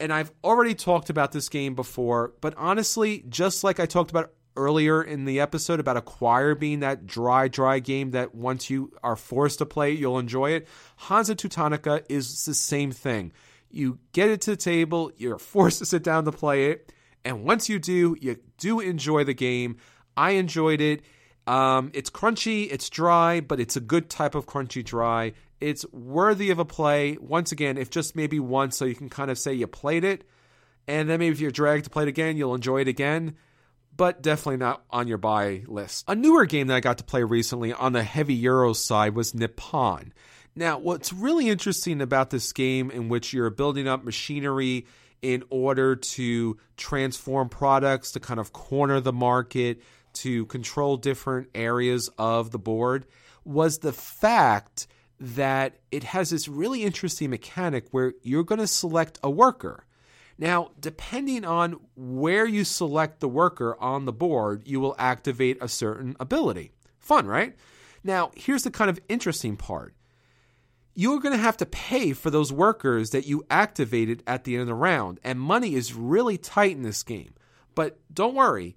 And I've already talked about this game before, but honestly, just like I talked about earlier in the episode about Acquire being that dry, dry game that once you are forced to play, you'll enjoy it. Hansa Teutonica is the same thing. You get it to the table, you're forced to sit down to play it, and once you do, you do enjoy the game. I enjoyed it. Um, it's crunchy, it's dry, but it's a good type of crunchy dry. It's worthy of a play. Once again, if just maybe once, so you can kind of say you played it, and then maybe if you're dragged to play it again, you'll enjoy it again but definitely not on your buy list. A newer game that I got to play recently on the heavy Euro side was Nippon. Now, what's really interesting about this game, in which you're building up machinery in order to transform products, to kind of corner the market, to control different areas of the board, was the fact that it has this really interesting mechanic where you're going to select a worker. Now, depending on where you select the worker on the board, you will activate a certain ability. Fun, right? Now, here's the kind of interesting part. You're going to have to pay for those workers that you activated at the end of the round, and money is really tight in this game. But don't worry,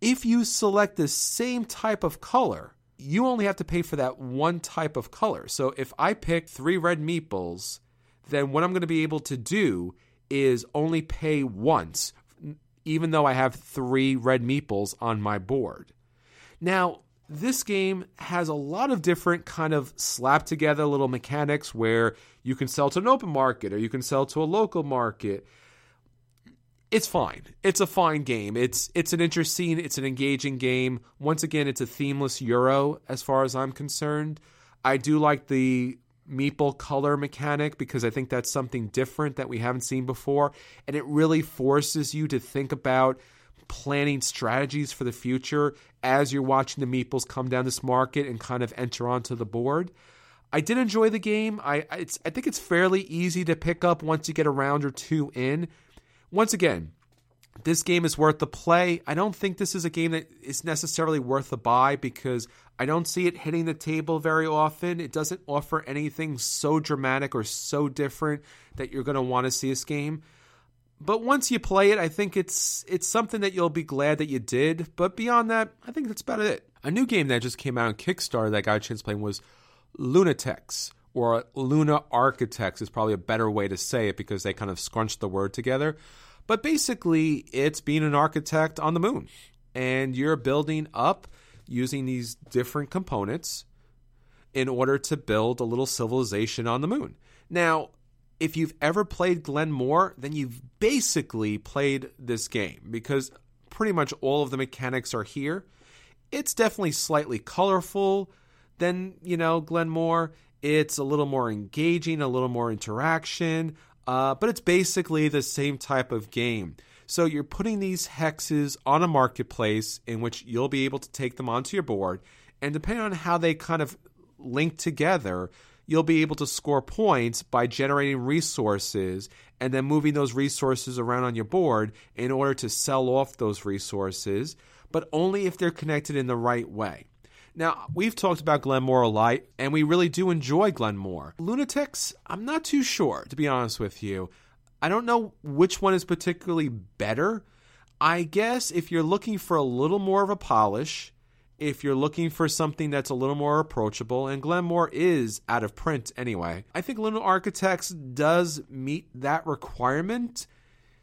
if you select the same type of color, you only have to pay for that one type of color. So if I pick three red meeples, then what I'm going to be able to do is only pay once, even though I have three red meeples on my board. Now, this game has a lot of different kind of slap together little mechanics where you can sell to an open market or you can sell to a local market. It's fine. It's a fine game. It's it's an interesting, it's an engaging game. Once again, it's a themeless Euro as far as I'm concerned. I do like the meeple color mechanic because I think that's something different that we haven't seen before. And it really forces you to think about planning strategies for the future as you're watching the meeples come down this market and kind of enter onto the board. I did enjoy the game. I I think it's fairly easy to pick up once you get a round or two in. Once again, this game is worth the play. I don't think this is a game that is necessarily worth the buy because I don't see it hitting the table very often. It doesn't offer anything so dramatic or so different that you're going to want to see this game. But once you play it, I think it's it's something that you'll be glad that you did. But beyond that, I think that's about it. A new game that just came out on Kickstarter that I got a chance playing was Lunatex or Luna Architects is probably a better way to say it because they kind of scrunch the word together. But basically, it's being an architect on the moon. And you're building up using these different components in order to build a little civilization on the moon. Now, if you've ever played Glenmore, then you've basically played this game because pretty much all of the mechanics are here. It's definitely slightly colorful than, you know, Glenmore. It's a little more engaging, a little more interaction, uh, but it's basically the same type of game. So you're putting these hexes on a marketplace in which you'll be able to take them onto your board, and depending on how they kind of link together, you'll be able to score points by generating resources and then moving those resources around on your board in order to sell off those resources, but only if they're connected in the right way. Now, we've talked about Glenmore a lot, and we really do enjoy Glenmore. Lunatics, I'm not too sure, to be honest with you. I don't know which one is particularly better. I guess if you're looking for a little more of a polish, if you're looking for something that's a little more approachable, and Glenmore is out of print anyway, I think Lunarchitects does meet that requirement.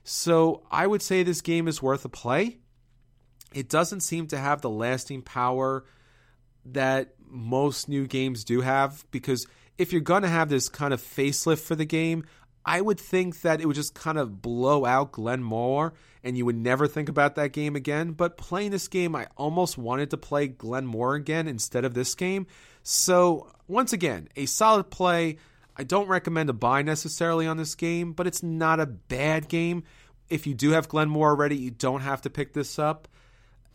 So I would say this game is worth a play. It doesn't seem to have the lasting power that most new games do have because if you're going to have this kind of facelift for the game, I would think that it would just kind of blow out Glenmore and you would never think about that game again. But playing this game, I almost wanted to play Glenmore again instead of this game. So, once again, a solid play. I don't recommend a buy necessarily on this game, but it's not a bad game. If you do have Glenmore already, you don't have to pick this up.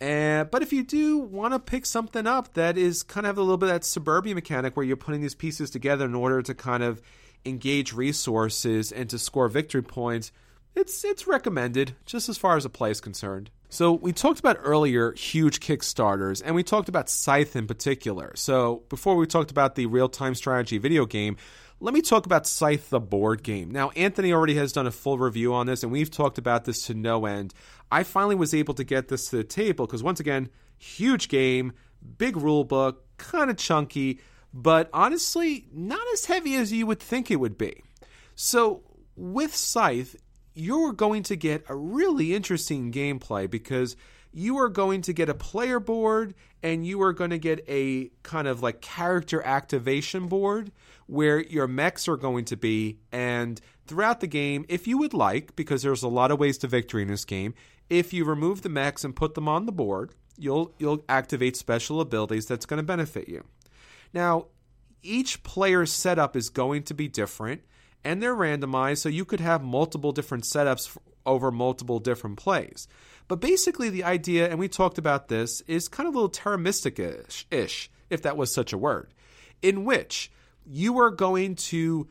Uh, but if you do want to pick something up that is kind of a little bit of that suburbia mechanic where you're putting these pieces together in order to kind of engage resources and to score victory points, it's it's recommended just as far as a play is concerned. So we talked about earlier huge Kickstarters, and we talked about Scythe in particular. So before we talked about the real time strategy video game, let me talk about Scythe the board game. Now, Anthony already has done a full review on this, and we've talked about this to no end. I finally was able to get this to the table because, once again, huge game, big rule book, kind of chunky, but honestly, not as heavy as you would think it would be. So, with Scythe, you're going to get a really interesting gameplay because you are going to get a player board and you are going to get a kind of like character activation board where your mechs are going to be. And throughout the game, if you would like, because there's a lot of ways to victory in this game, if you remove the mechs and put them on the board, you'll you'll activate special abilities that's going to benefit you. Now, each player's setup is going to be different and they're randomized so you could have multiple different setups over multiple different plays. But basically the idea and we talked about this is kind of a little Terra Mystica-ish, if that was such a word, in which you are going to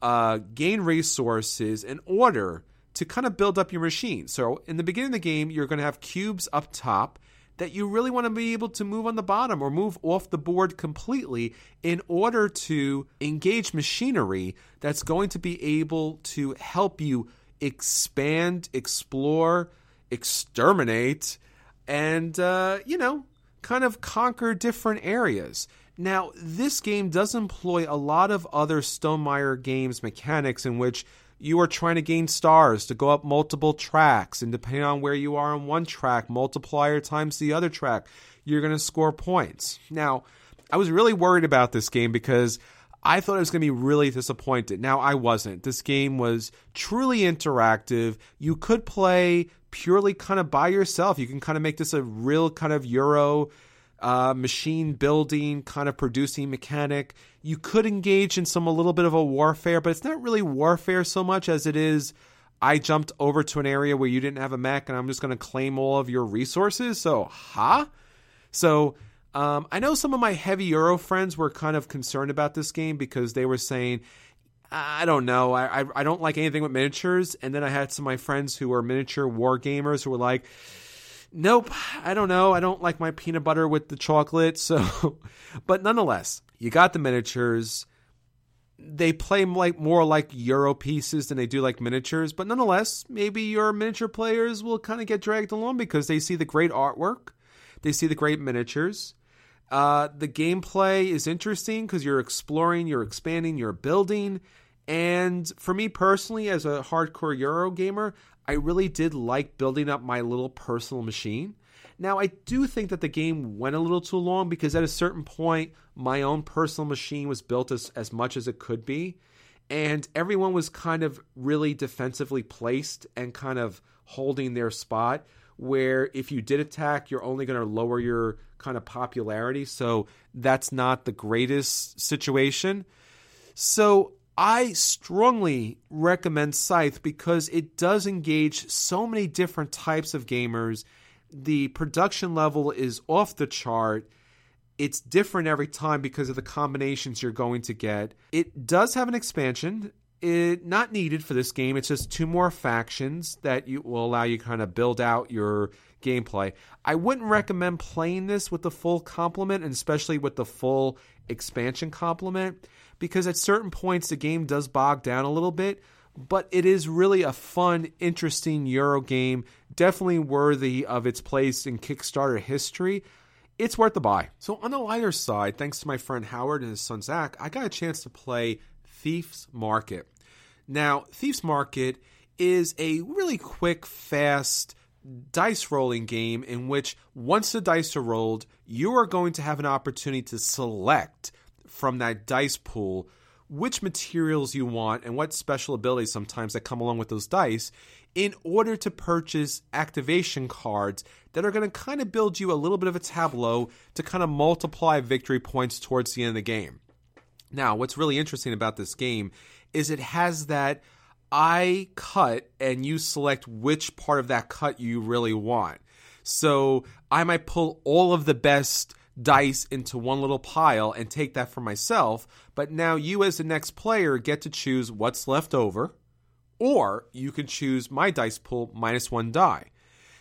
uh, gain resources in order to kind of build up your machine. So in the beginning of the game, you're going to have cubes up top that you really want to be able to move on the bottom or move off the board completely in order to engage machinery that's going to be able to help you expand, explore, exterminate, and, uh, you know, kind of conquer different areas. Now, this game does employ a lot of other Stonemaier games mechanics in which you are trying to gain stars to go up multiple tracks, and depending on where you are on one track, multiplier times the other track, you're going to score points. Now, I was really worried about this game because I thought I was going to be really disappointed. Now, I wasn't. This game was truly interactive. You could play purely kind of by yourself. You can kind of make this a real kind of Euro uh, machine building, kind of producing mechanic. You could engage in some a little bit of a warfare, but it's not really warfare so much as it is. I jumped over to an area where you didn't have a mech, and I'm just going to claim all of your resources. So, ha. Huh? So, um, I know some of my heavy Euro friends were kind of concerned about this game because they were saying, I don't know, I, I, I don't like anything with miniatures. And then I had some of my friends who were miniature war gamers who were like, Nope, I don't know. I don't like my peanut butter with the chocolate. So, but nonetheless, you got the miniatures. They play like more like Euro pieces than they do like miniatures. But nonetheless, maybe your miniature players will kind of get dragged along because they see the great artwork, they see the great miniatures, Uh, the gameplay is interesting because you're exploring, you're expanding, you're building. And for me personally, as a hardcore Euro gamer, I really did like building up my little personal machine. Now, I do think that the game went a little too long because at a certain point, my own personal machine was built as, as much as it could be. And everyone was kind of really defensively placed and kind of holding their spot. Where if you did attack, you're only going to lower your kind of popularity. So that's not the greatest situation. So I strongly recommend Scythe because it does engage so many different types of gamers. The production level is off the chart. It's different every time because of the combinations you're going to get. It does have an expansion. It not needed for this game. It's just two more factions that you will allow you kind of build out your gameplay. I wouldn't recommend playing this with the full complement and especially with the full expansion complement because at certain points the game does bog down a little bit, but it is really a fun, interesting Euro game, definitely worthy of its place in Kickstarter history. It's worth the buy. So, on the lighter side, thanks to my friend Howard and his son Zach, I got a chance to play Thief's Market. Now, Thief's Market is a really quick, fast dice rolling game in which once the dice are rolled, you are going to have an opportunity to select from that dice pool which materials you want and what special abilities sometimes that come along with those dice in order to purchase activation cards that are going to kind of build you a little bit of a tableau to kind of multiply victory points towards the end of the game. Now, what's really interesting about this game is it has that I cut and you select which part of that cut you really want. So I might pull all of the best dice into one little pile and take that for myself. But now you, as the next player, get to choose what's left over, or you can choose my dice pool minus one die.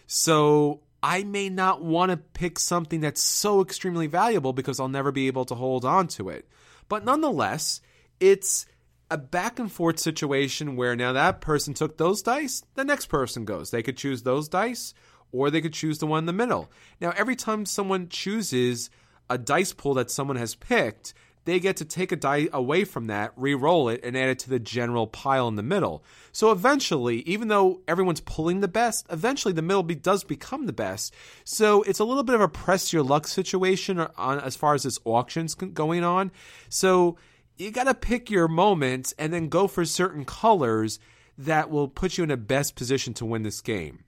So I may not want to pick something that's so extremely valuable because I'll never be able to hold on to it. But nonetheless, it's a back and forth situation where now that person took those dice, the next person goes. They could choose those dice or they could choose the one in the middle. Now, every time someone chooses a dice pool that someone has picked, they get to take a die away from that, re-roll it, and add it to the general pile in the middle. So eventually, even though everyone's pulling the best, eventually the middle be, does become the best. So it's a little bit of a press your luck situation on as far as this auctions going on. So you got to pick your moments and then go for certain colors that will put you in a best position to win this game.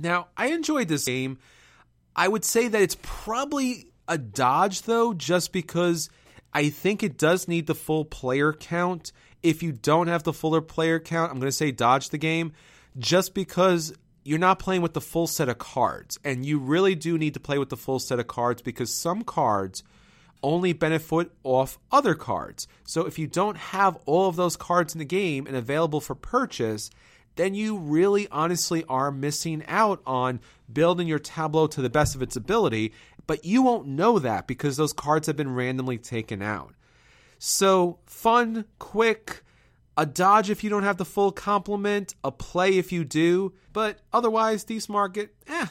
Now, I enjoyed this game. I would say that it's probably a dodge, though, just because I think it does need the full player count. If you don't have the fuller player count, I'm going to say dodge the game just because you're not playing with the full set of cards. And you really do need to play with the full set of cards because some cards only benefit off other cards. So if you don't have all of those cards in the game and available for purchase, then you really honestly are missing out on building your tableau to the best of its ability, but you won't know that because those cards have been randomly taken out. So, fun, quick, a dodge if you don't have the full complement, a play if you do, but otherwise, Thief's Market, eh,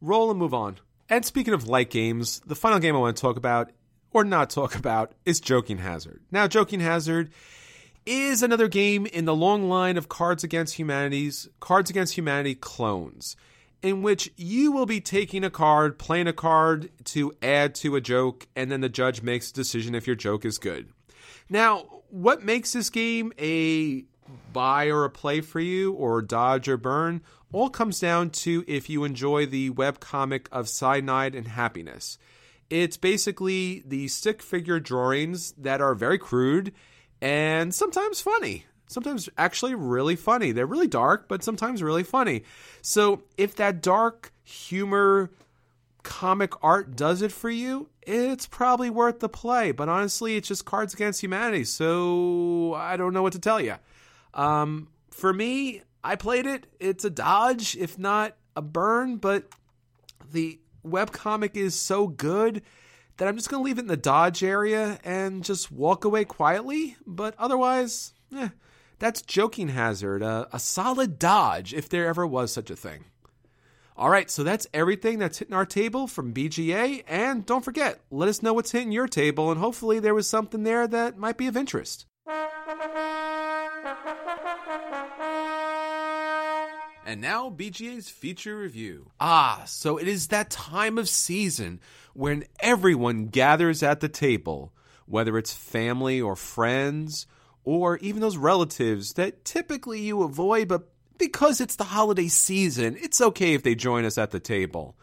roll and move on. And speaking of light games, the final game I want to talk about, or not talk about, is Joking Hazard. Now, Joking Hazard is another game in the long line of Cards Against Humanity's Cards Against Humanity clones, in which you will be taking a card, playing a card to add to a joke, and then the judge makes a decision if your joke is good. Now, what makes this game a buy or a play for you, or dodge or burn, all comes down to if you enjoy the webcomic of Cyanide and Happiness. It's basically the stick figure drawings that are very crude and sometimes funny. Sometimes actually really funny. They're really dark, but sometimes really funny. So if that dark humor comic art does it for you, it's probably worth the play. But honestly, it's just Cards Against Humanity, so I don't know what to tell you. Um, for me, I played it. It's a dodge, if not a burn, but the webcomic is so good that I'm just going to leave it in the dodge area and just walk away quietly. But otherwise, eh, that's Joking Hazard, a solid dodge if there ever was such a thing. All right, so that's everything that's hitting our table from BGA. And don't forget, let us know what's hitting your table, and hopefully there was something there that might be of interest. And now, BGA's feature review. Ah, so it is that time of season when everyone gathers at the table, whether it's family or friends, or even those relatives that typically you avoid, but because it's the holiday season, it's okay if they join us at the table.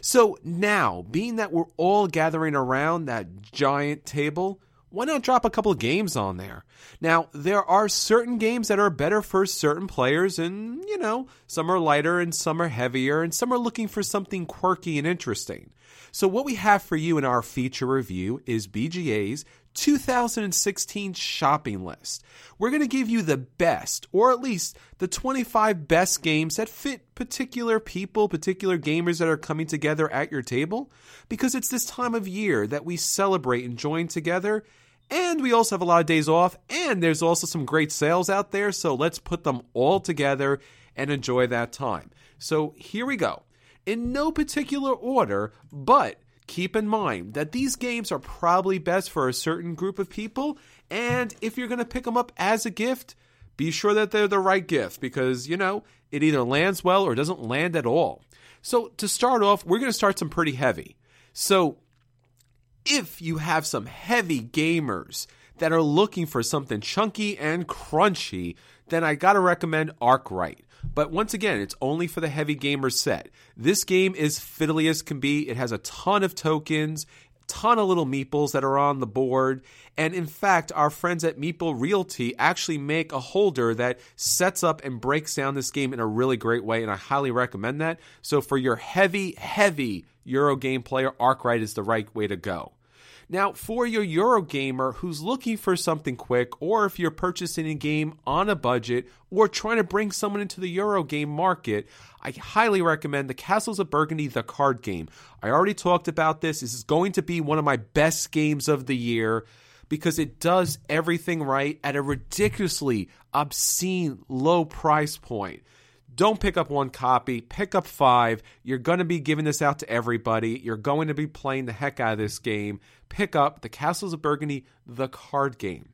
So now, being that we're all gathering around that giant table, why not drop a couple games on there? Now, there are certain games that are better for certain players, and, you know, some are lighter and some are heavier, and some are looking for something quirky and interesting. So, what we have for you in our feature review is BGA's 2016 shopping list. We're going to give you the best, or at least the 25 best games that fit particular people, particular gamers that are coming together at your table, because it's this time of year that we celebrate and join together. And we also have a lot of days off, and there's also some great sales out there, so let's put them all together and enjoy that time. So here we go. In no particular order, but keep in mind that these games are probably best for a certain group of people. And if you're going to pick them up as a gift, be sure that they're the right gift because, you know, it either lands well or doesn't land at all. So, to start off, we're going to start some pretty heavy. So, if you have some heavy gamers that are looking for something chunky and crunchy, then I got to recommend Arkwright. But once again, it's only for the heavy gamer set. This game is fiddly as can be. It has a ton of tokens, ton of little meeples that are on the board. And in fact, our friends at Meeple Realty actually make a holder that sets up and breaks down this game in a really great way. And I highly recommend that. So for your heavy, heavy Euro game player, Arkwright is the right way to go. Now, for your Eurogamer who's looking for something quick, or if you're purchasing a game on a budget, or trying to bring someone into the Eurogame market, I highly recommend the Castles of Burgundy, the card game. I already talked about this. This is going to be one of my best games of the year because it does everything right at a ridiculously obscene low price point. Don't pick up one copy, pick up five. You're going to be giving this out to everybody. You're going to be playing the heck out of this game. Pick up The Castles of Burgundy, the card game.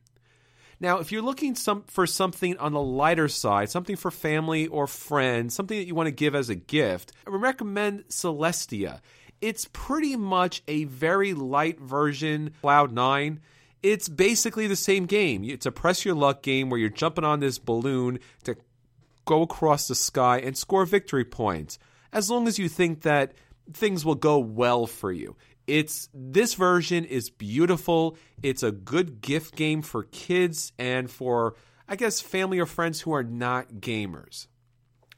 Now, if you're looking some, for something on the lighter side, something for family or friends, something that you want to give as a gift, I would recommend Celestia. It's pretty much a very light version Cloud 9 it's basically the same game. It's a press your luck game where you're jumping on this balloon to go across the sky and score victory points as long as you think that things will go well for you. It's this version is beautiful. It's a good gift game for kids and for I guess family or friends who are not gamers.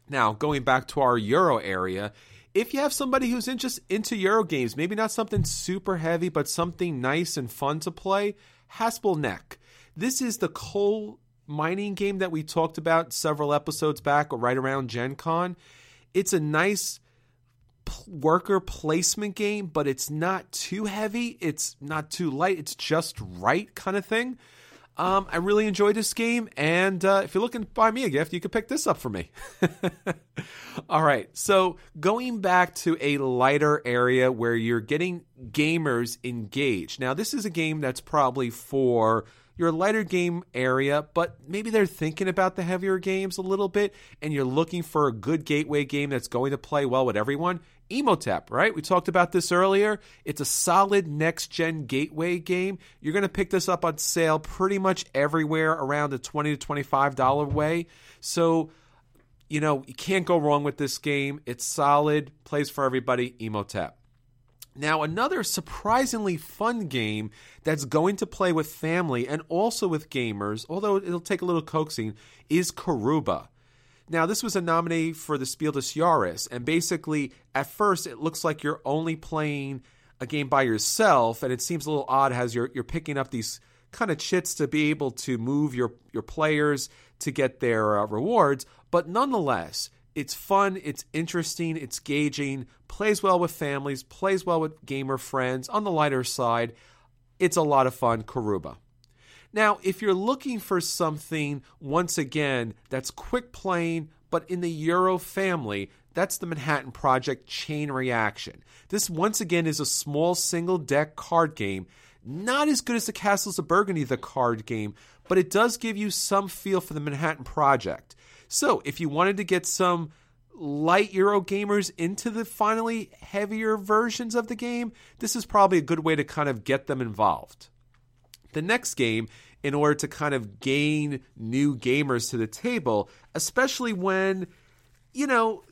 Now, going back to our Euro area, if you have somebody who's in just into Euro games, maybe not something super heavy, but something nice and fun to play, Haspelknecht. This is the coal mining game that we talked about several episodes back, or right around Gen Con. It's a nice worker placement game, but it's not too heavy. It's not too light. It's just right kind of thing. Um, I really enjoyed this game, and uh, if you're looking to buy me a gift, you could pick this up for me. All right, so going back to a lighter area where you're getting gamers engaged. Now, this is a game that's probably for your lighter game area, but maybe they're thinking about the heavier games a little bit, and you're looking for a good gateway game that's going to play well with everyone. Imhotep, right? We talked about this earlier. It's a solid next gen gateway game. You're going to pick this up on sale pretty much everywhere around the 20 to $25 way. So, you know, you can't go wrong with this game. It's solid, plays for everybody. Imhotep. Now, another surprisingly fun game that's going to play with family and also with gamers, although it'll take a little coaxing, is Karuba. Now, this was a nominee for the Spiel des Jahres, and basically, at first, it looks like you're only playing a game by yourself, and it seems a little odd as you're you're picking up these kind of chits to be able to move your your players to get their uh, rewards. But nonetheless, it's fun, it's interesting, it's gauging, plays well with families, plays well with gamer friends. On the lighter side, it's a lot of fun. Karuba. Now, if you're looking for something, once again, that's quick playing but in the Euro family, that's the Manhattan Project Chain Reaction. This, once again, is a small single deck card game. Not as good as the Castles of Burgundy, the card game, but it does give you some feel for the Manhattan Project. So, if you wanted to get some light Euro gamers into the finally heavier versions of the game, this is probably a good way to kind of get them involved. The next game, in order to kind of gain new gamers to the table, especially when, you know,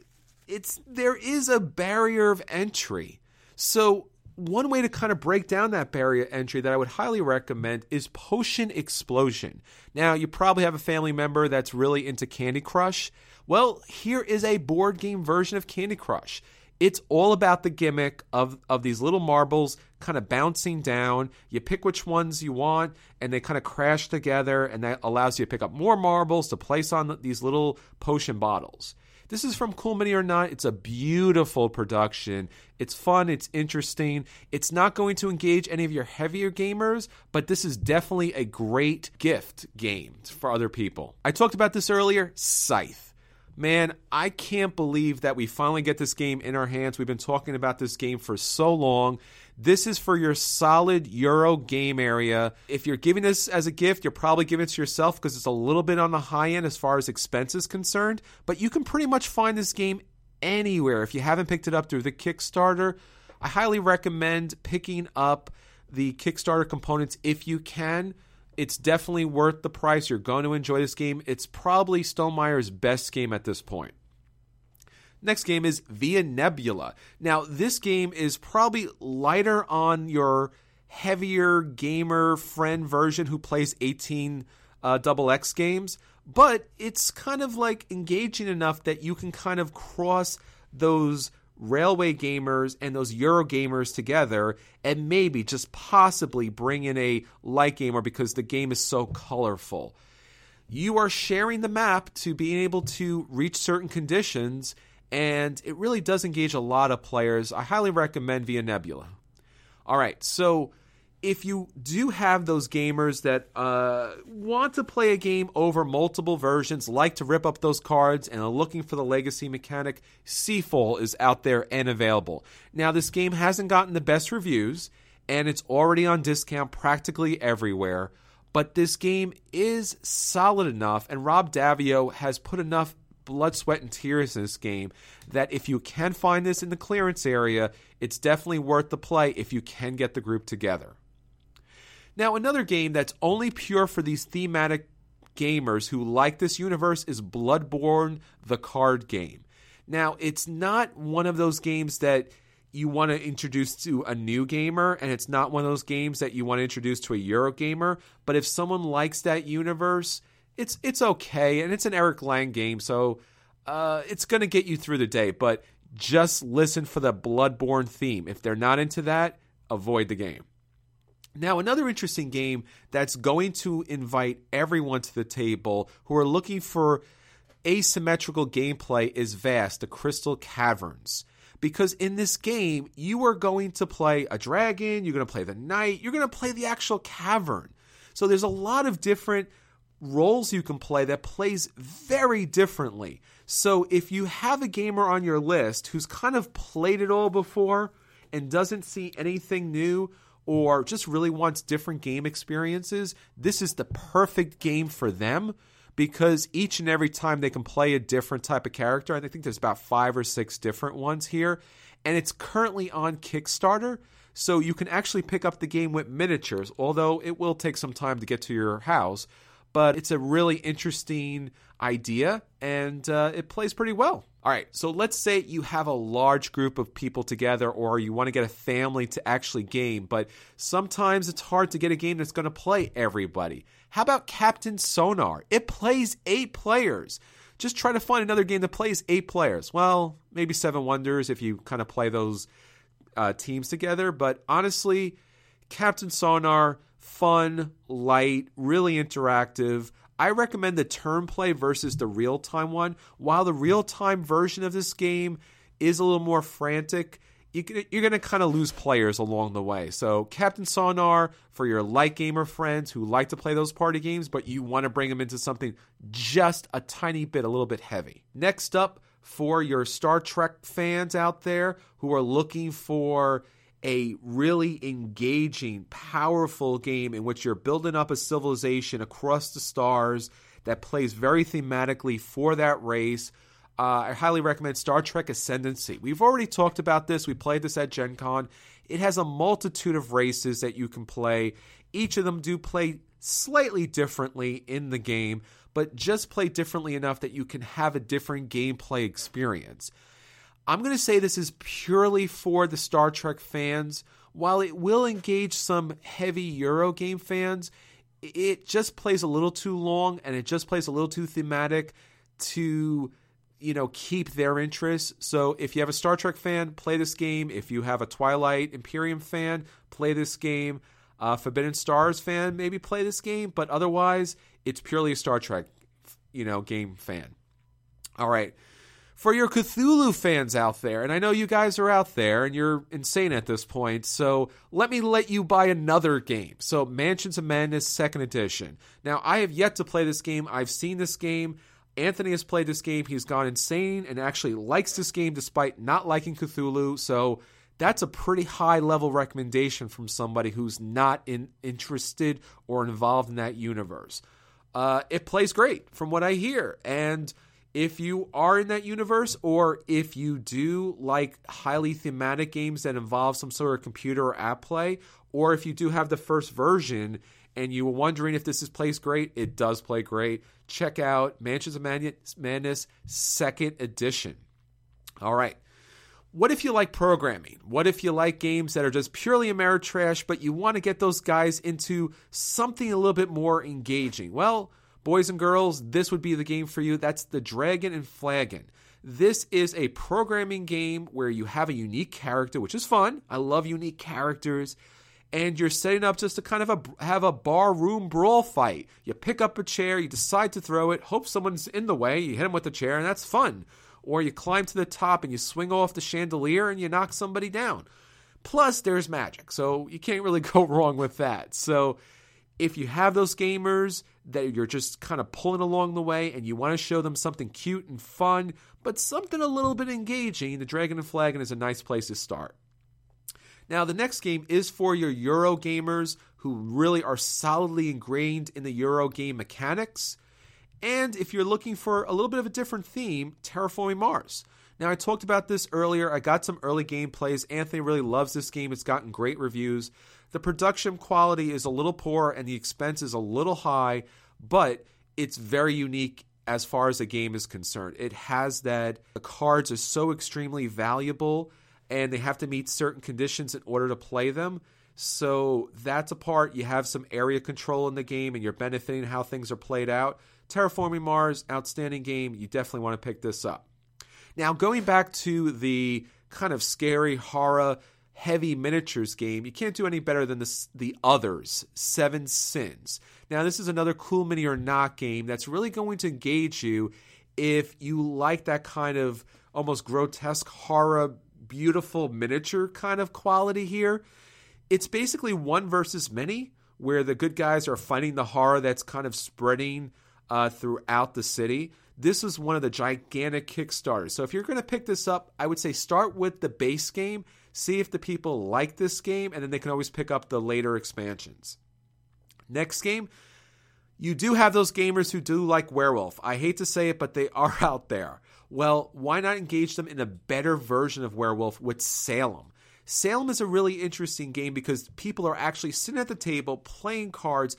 it's there is a barrier of entry. So one way to kind of break down that barrier entry that I would highly recommend is Potion Explosion. Now, you probably have a family member that's really into Candy Crush. Well, here is a board game version of Candy Crush. It's all about the gimmick of, of these little marbles kind of bouncing down. You pick which ones you want, and they kind of crash together, and that allows you to pick up more marbles to place on these little potion bottles. This is from Cool Mini or Not. It's a beautiful production. It's fun. It's interesting. It's not going to engage any of your heavier gamers, but this is definitely a great gift game for other people. I talked about this earlier Scythe. Man, I can't believe that we finally get this game in our hands. We've been talking about this game for so long. This is for your solid Euro game area. If you're giving this as a gift, you're probably giving it to yourself because it's a little bit on the high end as far as expenses concerned. But you can pretty much find this game anywhere. If you haven't picked it up through the Kickstarter, I highly recommend picking up the Kickstarter components if you can it's definitely worth the price. You're going to enjoy this game. It's probably Stonemaier's best game at this point. Next game is Via Nebula. Now, this game is probably lighter on your heavier gamer friend version who plays 18 uh, double X games, but it's kind of like engaging enough that you can kind of cross those railway gamers and those Euro gamers together and maybe just possibly bring in a light gamer because the game is so colorful. You are sharing the map to being able to reach certain conditions, and it really does engage a lot of players. I highly recommend Via Nebula. All right, so if you do have those gamers that uh, want to play a game over multiple versions, like to rip up those cards, and are looking for the legacy mechanic, Seafall is out there and available. Now, this game hasn't gotten the best reviews, and it's already on discount practically everywhere. But this game is solid enough, and Rob Daviau has put enough blood, sweat, and tears in this game that if you can find this in the clearance area, it's definitely worth the play if you can get the group together. Now, another game that's only pure for these thematic gamers who like this universe is Bloodborne, the card game. Now, it's not one of those games that you want to introduce to a new gamer, and it's not one of those games that you want to introduce to a Euro gamer. But if someone likes that universe, it's it's okay, and it's an Eric Lang game, so uh, it's going to get you through the day. But just listen for the Bloodborne theme. If they're not into that, avoid the game. Now, another interesting game that's going to invite everyone to the table who are looking for asymmetrical gameplay is Vast, the Crystal Caverns. Because in this game, you are going to play a dragon, you're going to play the knight, you're going to play the actual cavern. So there's a lot of different roles you can play that plays very differently. So if you have a gamer on your list who's kind of played it all before and doesn't see anything new, or just really wants different game experiences, this is the perfect game for them because each and every time they can play a different type of character, and I think there's about five or six different ones here, and it's currently on Kickstarter. So you can actually pick up the game with miniatures, although it will take some time to get to your house. But it's a really interesting idea, and uh, it plays pretty well. All right, so let's say you have a large group of people together, or you want to get a family to actually game, but sometimes it's hard to get a game that's going to play everybody. How about Captain Sonar? It plays eight players. Just try to find another game that plays eight players. Well, maybe Seven Wonders if you kind of play those uh, teams together, but honestly, Captain Sonar, fun, light, really interactive. I recommend the turn play versus the real time one. While the real time version of this game is a little more frantic, you're going to kind of lose players along the way. So, Captain Sonar for your light gamer friends who like to play those party games, but you want to bring them into something just a tiny bit, a little bit heavy. Next up, for your Star Trek fans out there who are looking for a really engaging, powerful game in which you're building up a civilization across the stars that plays very thematically for that race uh, I highly recommend Star Trek Ascendancy. We've already talked about this. We played this at Gen Con. It has a multitude of races that you can play. Each of them do play slightly differently in the game, but just play differently enough that you can have a different gameplay experience. I'm going to say this is purely for the Star Trek fans. While it will engage some heavy Euro game fans, it just plays a little too long and it just plays a little too thematic to you know keep their interest. So if you have a star trek fan play this game. If you have a twilight imperium fan play this game. Uh, forbidden stars fan maybe play this game. But otherwise it's purely a star trek you know game fan. All right for your cthulhu fans out there and i know you guys are out there and you're insane at this point so let me let you buy another game so mansions of madness second edition now i have yet to play this game i've seen this game Anthony has played this game. He's gone insane and actually likes this game despite not liking Cthulhu. So that's a pretty high level recommendation from somebody who's not in, interested or involved in that universe. Uh, it plays great from what I hear. And if you are in that universe, or if you do like highly thematic games that involve some sort of computer or app play, or if you do have the first version and you were wondering if this is plays great, it does play great. Check out Mansions of Madness Second Edition. All right. What if you like programming? What if you like games that are just purely Ameritrash, but you want to get those guys into something a little bit more engaging? Well, boys and girls, this would be the game for you. That's the Dragon and Flagon. This is a programming game where you have a unique character, which is fun. I love unique characters and you're setting up just to kind of a, have a bar room brawl fight. You pick up a chair, you decide to throw it, hope someone's in the way, you hit them with the chair, and that's fun. Or you climb to the top and you swing off the chandelier and you knock somebody down. Plus, there's magic, so you can't really go wrong with that. So, if you have those gamers that you're just kind of pulling along the way and you want to show them something cute and fun, but something a little bit engaging, the Dragon and Flagon is a nice place to start. Now, the next game is for your Euro gamers who really are solidly ingrained in the Euro game mechanics. And if you're looking for a little bit of a different theme, Terraforming Mars. Now, I talked about this earlier. I got some early gameplays. Anthony really loves this game, it's gotten great reviews. The production quality is a little poor and the expense is a little high, but it's very unique as far as the game is concerned. It has that the cards are so extremely valuable and they have to meet certain conditions in order to play them. So that's a part. You have some area control in the game and you're benefiting how things are played out. Terraforming Mars, outstanding game. You definitely want to pick this up. Now, going back to the kind of scary horror heavy miniatures game, you can't do any better than the, the others, Seven Sins. Now, this is another cool mini or not game that's really going to engage you if you like that kind of almost grotesque horror beautiful miniature kind of quality here. It's basically one versus many, where the good guys are fighting the horror that's kind of spreading uh, throughout the city. This is one of the gigantic Kickstarters. So if you're going to pick this up, I would say start with the base game, see if the people like this game, and then they can always pick up the later expansions. Next game, you do have those gamers who do like Werewolf. I hate to say it, but they are out there. Well, why not engage them in a better version of Werewolf with Salem? Salem is a really interesting game because people are actually sitting at the table playing cards,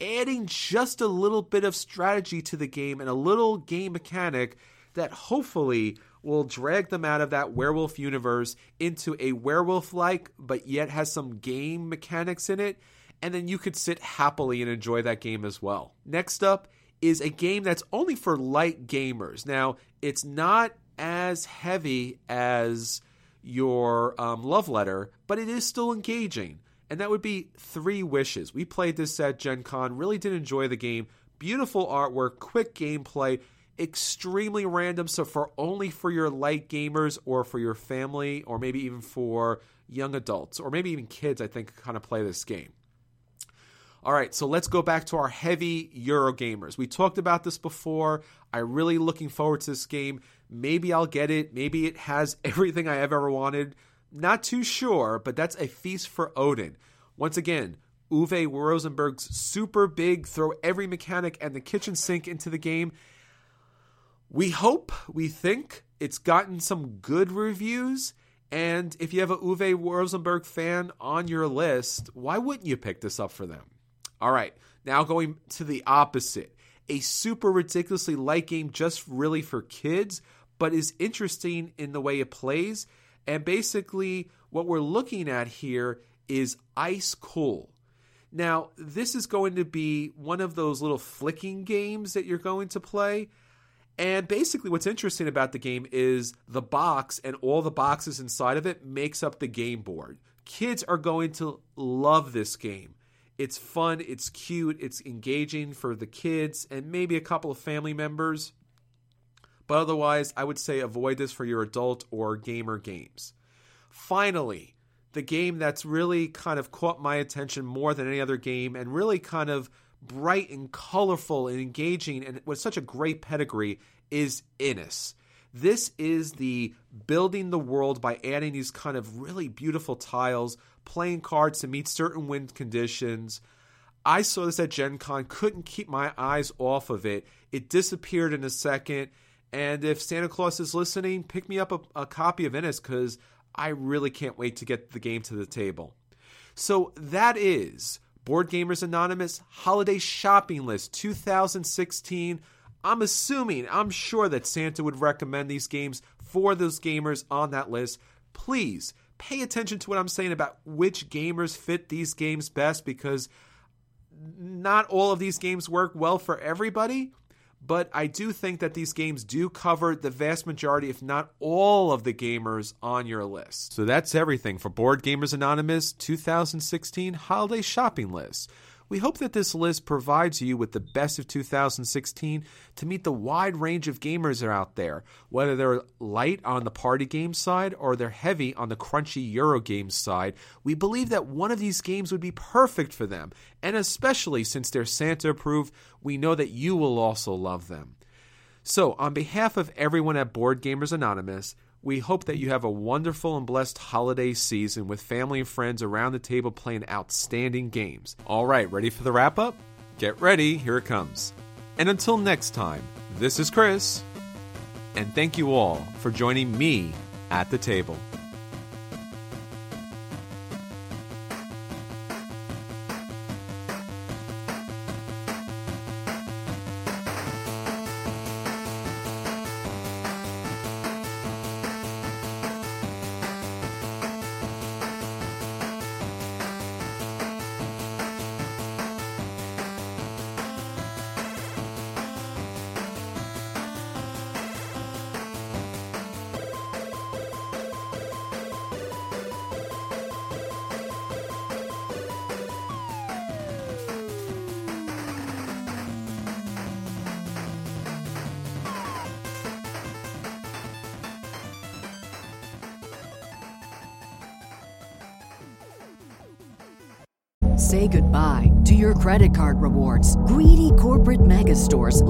adding just a little bit of strategy to the game and a little game mechanic that hopefully will drag them out of that werewolf universe into a werewolf like, but yet has some game mechanics in it. And then you could sit happily and enjoy that game as well. Next up is a game that's only for light gamers. Now, it's not as heavy as your um, love letter, but it is still engaging. And that would be Three Wishes. We played this at Gen Con, really did enjoy the game. Beautiful artwork, quick gameplay. Extremely random. So for only for your light gamers or for your family or maybe even for young adults or maybe even kids, I think kind of play this game. All right, so let's go back to our heavy Euro gamers. We talked about this before. I'm really looking forward to this game. Maybe I'll get it. Maybe it has everything I have ever wanted. Not too sure, but that's a feast for Odin. Once again, Uwe Rosenberg's super big throw every mechanic and the kitchen sink into the game. We hope, we think it's gotten some good reviews. And if you have a Uwe Rosenberg fan on your list, why wouldn't you pick this up for them? All right, now going to the opposite. A super ridiculously light game just really for kids, but is interesting in the way it plays. And basically, what we're looking at here is Ice Cool. Now, this is going to be one of those little flicking games that you're going to play. And basically, what's interesting about the game is the box and all the boxes inside of it makes up the game board. Kids are going to love this game. It's fun, it's cute, it's engaging for the kids and maybe a couple of family members. But otherwise, I would say avoid this for your adult or gamer games. Finally, the game that's really kind of caught my attention more than any other game and really kind of bright and colorful and engaging and with such a great pedigree is Inis. This is the building the world by adding these kind of really beautiful tiles, playing cards to meet certain wind conditions. I saw this at Gen Con, couldn't keep my eyes off of it. It disappeared in a second. And if Santa Claus is listening, pick me up a, a copy of Inis because I really can't wait to get the game to the table. So that is Board Gamers Anonymous Holiday Shopping List 2016. I'm assuming, I'm sure that Santa would recommend these games for those gamers on that list. Please pay attention to what I'm saying about which gamers fit these games best because not all of these games work well for everybody but I do think that these games do cover the vast majority, if not all, of the gamers on your list. So that's everything for Board Gamers Anonymous 2016 Holiday Shopping List. We hope that this list provides you with the best of 2016 to meet the wide range of gamers that are out there, whether they're light on the party game side or they're heavy on the crunchy Euro games side. We believe that one of these games would be perfect for them, and especially since they're Santa approved, we know that you will also love them. So, on behalf of everyone at Board Gamers Anonymous, we hope that you have a wonderful and blessed holiday season with family and friends around the table playing outstanding games. All right, ready for the wrap up? Get ready, here it comes. And until next time, this is Chris, and thank you all for joining me at the table.